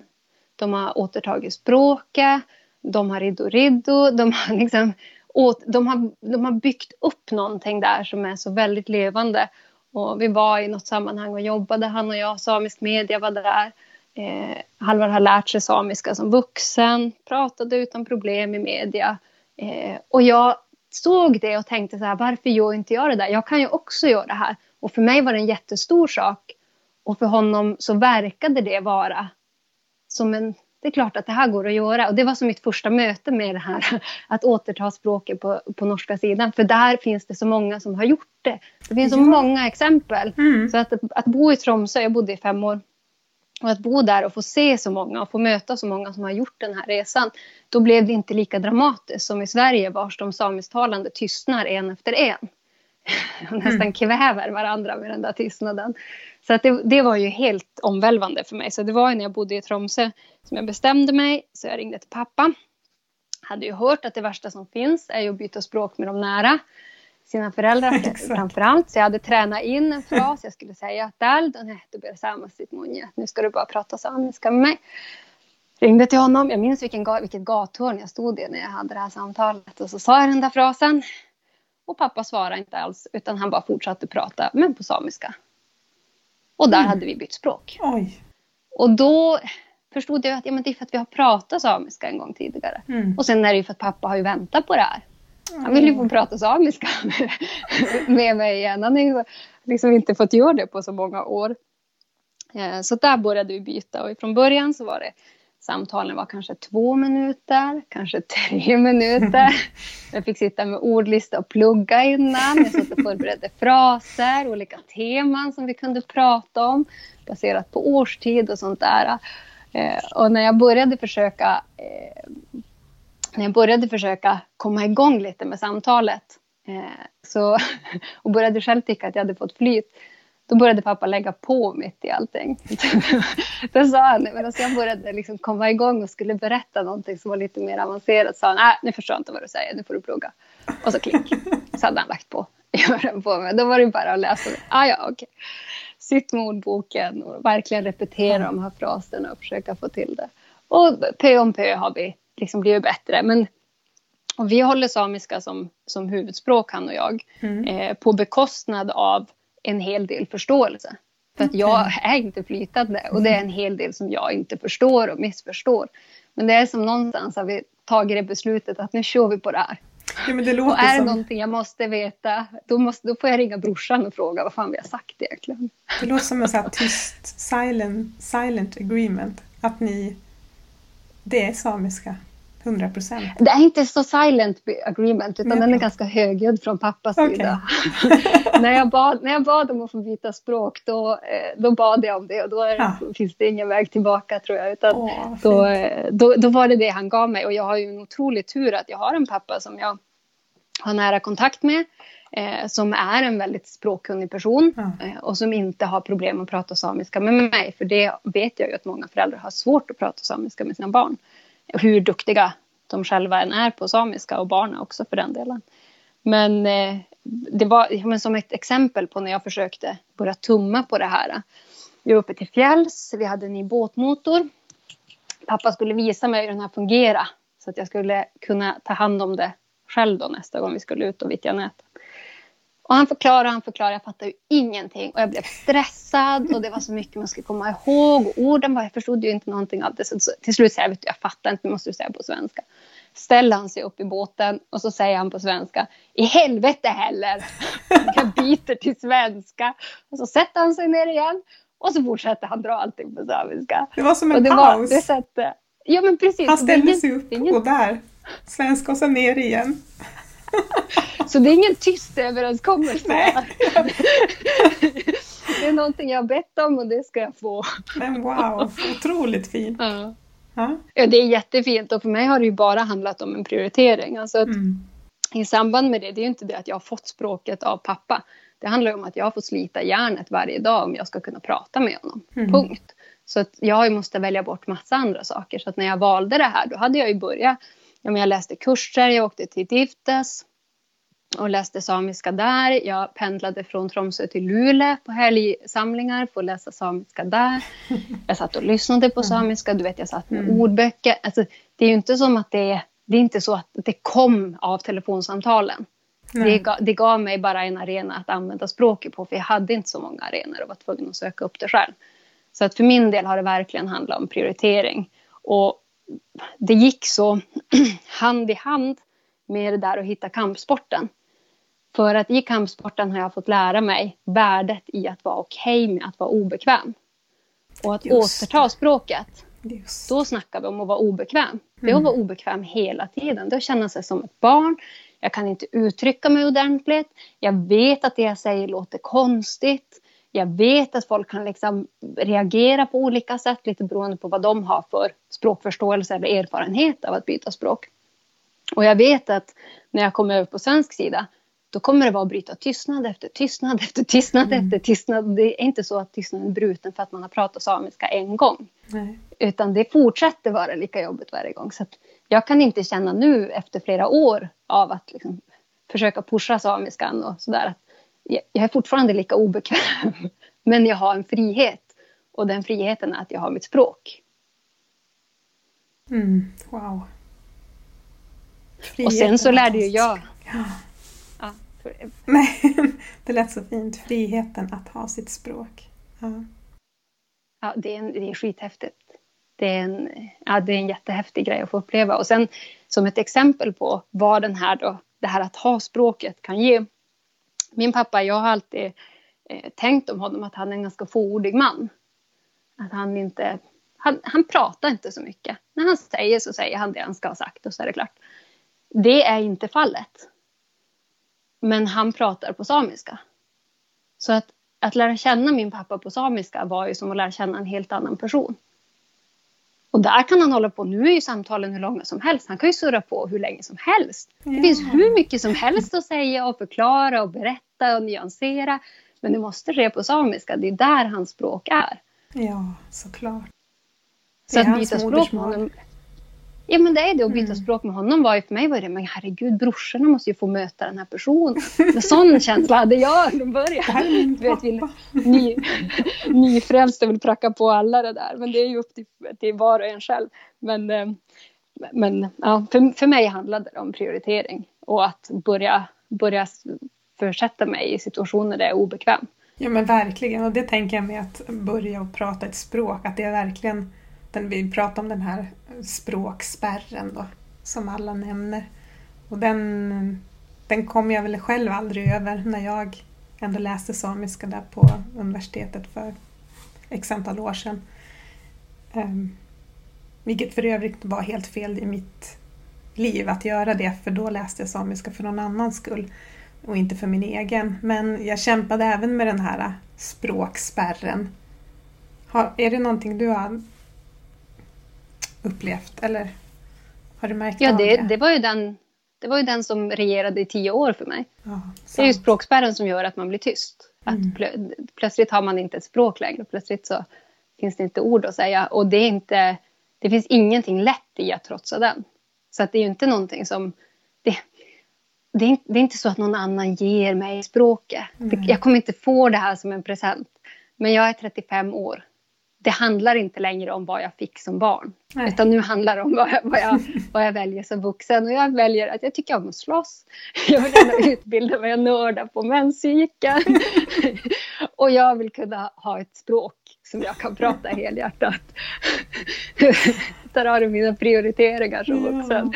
de har återtagit språket, de har riddo riddo, de har liksom åt, de, har, de har byggt upp någonting där som är så väldigt levande. Och vi var i något sammanhang och jobbade, han och jag, samisk media var där. Eh, Halvar har lärt sig samiska som vuxen, pratade utan problem i media. Eh, och jag såg det och tänkte så här, varför gör inte jag det där? Jag kan ju också göra det här. Och för mig var det en jättestor sak. Och för honom så verkade det vara som en det är klart att det här går att göra. Och det var som mitt första möte med det här att återta språket på, på norska sidan. För där finns det så många som har gjort det. Det finns så många exempel. Mm. Så att, att bo i Tromsö, jag bodde i fem år, och att bo där och få se så många och få möta så många som har gjort den här resan, då blev det inte lika dramatiskt som i Sverige vars de samisktalande tystnar en efter en. Nästan mm. kväver varandra med den där tystnaden. Så att det, det, var ju helt omvälvande för mig. Så det var ju när jag bodde i Tromsö som jag bestämde mig. Så jag ringde till pappa. Hade ju hört att det värsta som finns är att byta språk med de nära. Sina föräldrar framför allt. Så jag hade tränat in en fras. Jag skulle säga att Dal, du ber sitt munje. Nu ska du bara prata samiska med mig. Ringde till honom. Jag minns vilken, vilket gathörn jag stod i när jag hade det här samtalet. Och så sa jag den där frasen. Och pappa svarade inte alls utan han bara fortsatte prata, men på samiska. Och där mm. hade vi bytt språk. Oj. Och då förstod jag att ja, men det är för att vi har pratat samiska en gång tidigare. Mm. Och sen är det ju för att pappa har ju väntat på det här. Han vill ju få prata samiska med mig igen. Han har ju liksom inte fått göra det på så många år. Eh, så där började vi byta och från början så var det Samtalen var kanske två minuter, kanske tre minuter. Jag fick sitta med ordlista och plugga innan. Jag satt och förberedde fraser, olika teman som vi kunde prata om baserat på årstid och sånt där. Eh, och när jag började försöka eh, när jag började försöka komma igång lite med samtalet eh, så, och började själv tycka att jag hade fått flyt då började pappa lägga på mitt i allting. Då sa han, men alltså jag började liksom komma igång och skulle berätta någonting som var lite mer avancerat. sa han, nej nu förstår jag inte vad du säger, nu får du plugga. Och så klick, så hade han lagt på öronen på mig. Då var det bara att läsa. Ah, ja, okay. Sitt med ordboken och verkligen repetera de här fraserna och försöka få till det. Och pö om pö har vi liksom blivit bättre. Men och vi håller samiska som, som huvudspråk, han och jag, mm. eh, på bekostnad av en hel del förståelse. För att jag är inte flytande och det är en hel del som jag inte förstår och missförstår. Men det är som någonstans har vi tagit det beslutet att nu kör vi på det här. Ja, det och är det som... någonting jag måste veta, då, måste, då får jag ringa brorsan och fråga vad fan vi har sagt egentligen. Det låter som en sån här tyst silent, silent agreement. Att ni, det är samiska. 100 procent. Det är inte så silent agreement utan Nej, den är ganska högljudd från pappas okay. sida. när, jag bad, när jag bad om att få byta språk då, eh, då bad jag om det och då är, ja. finns det ingen väg tillbaka tror jag. Utan Åh, då, eh, då, då var det det han gav mig och jag har ju en otrolig tur att jag har en pappa som jag har nära kontakt med. Eh, som är en väldigt språkkunnig person ja. eh, och som inte har problem att prata samiska med mig. För det vet jag ju att många föräldrar har svårt att prata samiska med sina barn hur duktiga de själva än är på samiska och barnen också för den delen. Men eh, det var men som ett exempel på när jag försökte börja tumma på det här. Vi var uppe till fjälls, vi hade en ny båtmotor. Pappa skulle visa mig hur den här fungerar så att jag skulle kunna ta hand om det själv då nästa gång vi skulle ut och vittja nät. Och han förklarade, han förklarade, jag fattade ju ingenting och jag blev stressad och det var så mycket man skulle komma ihåg och orden var, jag förstod ju inte någonting av det. Så till slut säger jag, vet du, jag fattar inte, nu måste du säga på svenska. Ställer han sig upp i båten och så säger han på svenska, i helvete heller! Jag byter till svenska. Och så sätter han sig ner igen och så fortsätter han dra allting på samiska. Det var som en och det paus. Var, det sätter, ja, men precis. Han ställde sig upp och där, svenska och så ner igen. Så det är ingen tyst överenskommelse. Nej. det är någonting jag har bett om och det ska jag få. Men wow, otroligt fint. Ja. Ja. Ja, det är jättefint och för mig har det ju bara handlat om en prioritering. Alltså att Mm. I samband med det, det är ju inte det att jag har fått språket av pappa. Det handlar ju om att jag fått slita järnet varje dag om jag ska kunna prata med honom. Mm. Punkt. Så att jag måste välja bort massa andra saker. Så att när jag valde det här, då hade jag ju börjat. Ja, men jag läste kurser, jag åkte till Tiftes och läste samiska där. Jag pendlade från Tromsö till Luleå på helgsamlingar för att läsa samiska där. Jag satt och lyssnade på samiska, du vet jag satt med Mm. ordböcker. Alltså, det är ju inte som att det, det är inte så att det kom av telefonsamtalen. Det, det gav mig bara en arena att använda språket på för jag hade inte så många arenor och var tvungen att söka upp det själv. Så att för min del har det verkligen handlat om prioritering. Och det gick så hand i hand med det där att hitta kampsporten. För att i kampsporten har jag fått lära mig värdet i att vara okej med att vara obekväm. Och att Just återta språket. Just. Då snackar vi om att vara obekväm. Det är att vara obekväm hela tiden. Det är att känna sig som ett barn. Jag kan inte uttrycka mig ordentligt. Jag vet att det jag säger låter konstigt. Jag vet att folk kan liksom reagera på olika sätt lite beroende på vad de har för språkförståelse eller erfarenhet av att byta språk. Och jag vet att när jag kommer över på svensk sida då kommer det vara att bryta tystnad efter tystnad efter tystnad efter tystnad. Det är inte så att tystnaden är bruten för att man har pratat samiska en gång. Nej. Utan det fortsätter vara lika jobbigt varje gång. Så jag kan inte känna nu efter flera år av att liksom försöka pusha samiskan och sådär. att jag är fortfarande lika obekväm. Men jag har en frihet. Och den friheten är att jag har mitt språk. Mm. Wow. Och sen så lärde ju jag... Ja. Ja, för- Nej, det lät så fint. Friheten att ha sitt språk. Ja. ja, det, är en, det är skithäftigt. Det är, en, ja, det är en jättehäftig grej att få uppleva. Och sen som ett exempel på vad den här då, det här att ha språket kan ge. Min pappa, jag har alltid eh, tänkt om honom att han är en ganska fåordig man. Att han inte, han, han pratar inte så mycket. När han säger så säger han det han ska ha sagt och så är det klart. Det är inte fallet. Men han pratar på samiska. Så att, att lära känna min pappa på samiska var ju som att lära känna en helt annan person. Och där kan han hålla på. Nu är ju samtalen hur långa som helst. Han kan ju surra på hur länge som helst. Det finns hur mycket som helst att säga och förklara och berätta och nyansera. Men det måste ske på samiska. Det är där hans språk är. ja, såklart. Så att byta språk med honom. Ja men det är det att byta Mm. språk med honom var ju för mig var det men herregud brorsorna måste ju få möta den här personen. En sån känsla hade jag från början. Du vet, vi-. Ny, nyfrälsta vill pracka på alla det där. Men det är ju upp till, till var och en själv. Men, eh, men ja, för, för mig handlade det om prioritering. Och att börja, börja försätta mig i situationer där jag är obekväm. Ja men verkligen, och det tänker jag med att börja och prata ett språk, att det är verkligen, den, vi pratar om den här språkspärren då, som alla nämner. Och den, den kom jag väl själv aldrig över när jag ändå läste samiska där på universitetet för x antal år sedan. Um, vilket för övrigt var helt fel i mitt liv att göra det, för då läste jag samiska för någon annans skull och inte för min egen. Men jag kämpade även med den här språkspärren. Har, är det någonting du har upplevt eller har du märkt Ja, av det, det? det, var ju den, det var ju den som regerade i tio år för mig. Ja, Det är ju språkspärren som gör att man blir tyst. Att Mm. plö, plötsligt har man inte ett språk längre. Plötsligt så finns det inte ord att säga. Och det, är inte, det finns ingenting lätt i att trotsa den. Så att det är ju inte någonting som... Det, det, är, det är inte så att någon annan ger mig språket. Nej. jag kommer inte få det här som en present. Men jag är 35 år. Det handlar inte längre om vad jag fick som barn. Nej. Utan nu handlar det om vad jag, vad, jag, vad jag väljer som vuxen. Och jag väljer att jag tycker om att slåss. Jag vill gärna utbilda mig och nörda på menscykeln. och jag vill kunna ha ett språk som jag kan prata helhjärtat. Där har du mina prioriteringar som Ja. vuxen.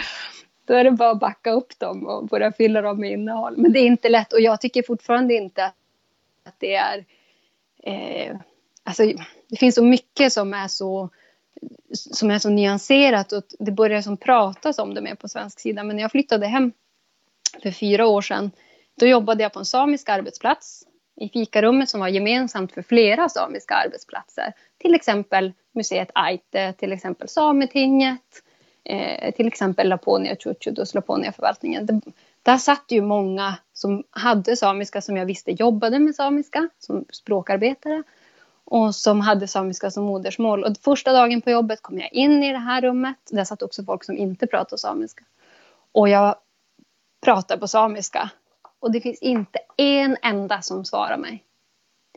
Då är det bara att backa upp dem och börja fylla dem med innehåll. Men det är inte lätt och jag tycker fortfarande inte att det är... Eh, alltså, det finns så mycket som är så, som är så nyanserat och det börjar som pratas om det mer på svensk sida. Men när jag flyttade hem för fyra år sedan då jobbade jag på en samisk arbetsplats i fikarummet som var gemensamt för flera samiska arbetsplatser. Till exempel museet Aite, till exempel Sametinget, eh, till exempel Laponia Chuchudus, och Laponia-förvaltningen. Det- Där satt ju många som hade samiska som jag visste jobbade med samiska som språkarbetare och som hade samiska som modersmål. Och första dagen på jobbet kom jag in i det här rummet. Där satt också folk som inte pratade samiska. Och jag pratar på samiska. Och det finns inte en enda som svarar mig.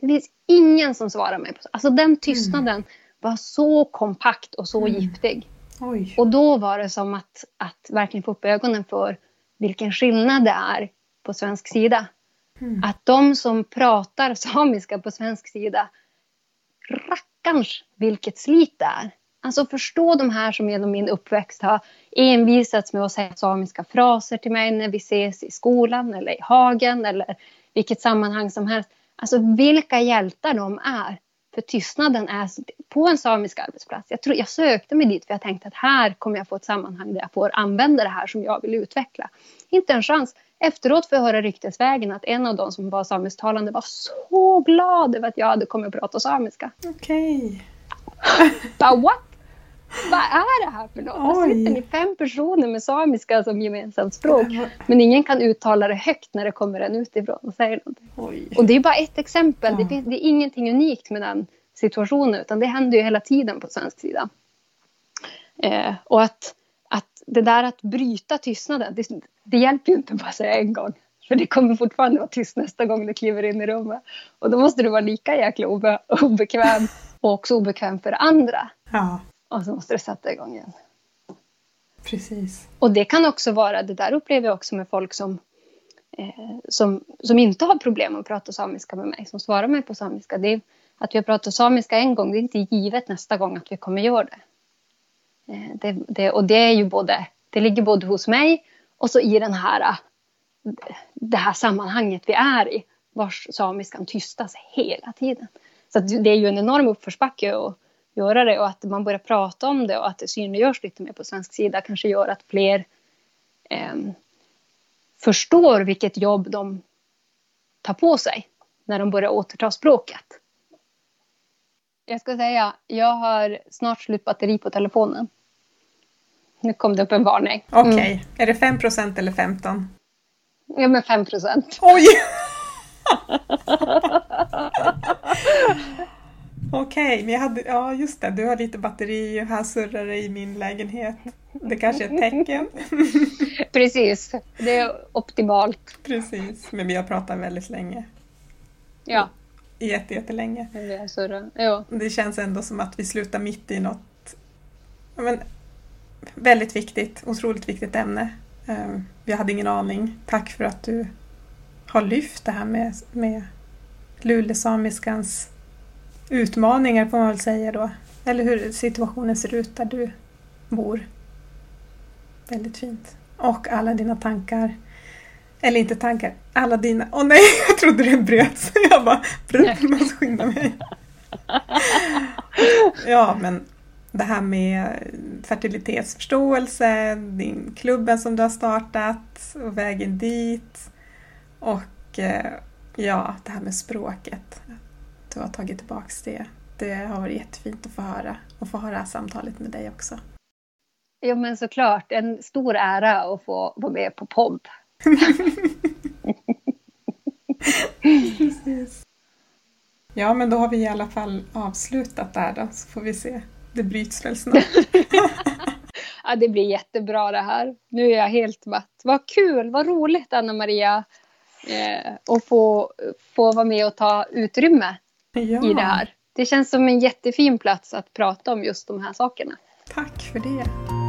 Det finns ingen som svarar mig. Alltså den tystnaden var så kompakt och så giftig. Oj. Och då var det som att, att verkligen få upp ögonen för vilken skillnad det är på svensk sida. Mm. Att de som pratar samiska på svensk sida, rackarns vilket slit det är. Alltså förstå de här som genom min uppväxt har envisats med att säga samiska fraser till mig när vi ses i skolan eller i hagen eller vilket sammanhang som helst. Alltså vilka hjältar de är. För tystnaden är på en samisk arbetsplats. Jag, tror, jag sökte mig dit för jag tänkte att här kommer jag få ett sammanhang där jag får använda det här som jag vill utveckla. Inte en chans. Efteråt får jag höra ryktesvägen att en av de som var samisktalande var så glad över att jag hade kommit att prata samiska. Okej. Bara, what? Vad är det här för något? Där Oj. sitter ni fem personer med samiska som gemensamt språk. Men ingen kan uttala det högt när det kommer en utifrån och säger någonting. Oj. Och det är bara ett exempel. Det, Ja. finns, det är ingenting unikt med den situationen utan det händer ju hela tiden på svensk sida. Eh, och att, att det där att bryta tystnaden, det, det hjälper ju inte bara att säga en gång. För det kommer fortfarande vara tyst nästa gång du kliver in i rummet. Och då måste du vara lika jäkla obe, obekväm och också obekväm för andra. Ja, Och så måste du sätta igång igen. precis. Och det kan också vara, det där upplever jag också med folk som, eh, som, som inte har problem att prata samiska med mig, som svarar mig på samiska. Det är, att vi har pratat samiska en gång, det är inte givet nästa gång att vi kommer göra det. Eh, det, det och det är ju både, det ligger både hos mig och så i den här, äh, det här sammanhanget vi är i, vars samiskan tystas hela tiden. Så att det är ju en enorm uppförsbacke att göra det och att man börjar prata om det och att det synliggörs lite mer på svensk sida kanske gör att fler eh, förstår vilket jobb de tar på sig när de börjar återta språket. Jag ska säga, jag har snart slut batteri på telefonen. Nu kom det upp en varning. Okej, Mm. är det 5% eller 15? Ja, men 5 procent. Oj! Okej, men jag hade, ja just det, du har lite batteri och här surrar det i min lägenhet. Det kanske är ett tecken. Precis, det är optimalt. Precis, men vi har pratat väldigt länge. Ja, Jätte, jättelänge. det. Ja. Det känns ändå som att vi slutar mitt i något men, väldigt viktigt, otroligt viktigt ämne. Eh, Jag hade ingen aning. Tack för att du har lyft det här med, med lulesamiskans utmaningar får man väl säga då. Eller hur situationen ser ut där du bor. Väldigt fint. Och alla dina tankar. Eller inte tankar, alla dina... Åh nej, jag trodde det bröt. Jag bara, bröt, jag måste skynda mig. Ja, men det här med fertilitetsförståelse, din klubben som du har startat och vägen dit. Och eh, ja, det här med språket. Du har tagit tillbaks det. Det har varit jättefint att få höra och få ha det här samtalet med dig också. ja, men såklart. En stor ära att få vara med på podd. Precis. Ja, men då har vi i alla fall avslutat där då, så får vi se. Det bryts väl snart. ja, det blir jättebra det här. Nu är jag helt matt. Vad kul, vad roligt Anna-Maria. Eh, och få, få vara med och ta utrymme ja. i det här. Det känns som en jättefin plats att prata om just de här sakerna. Tack för det.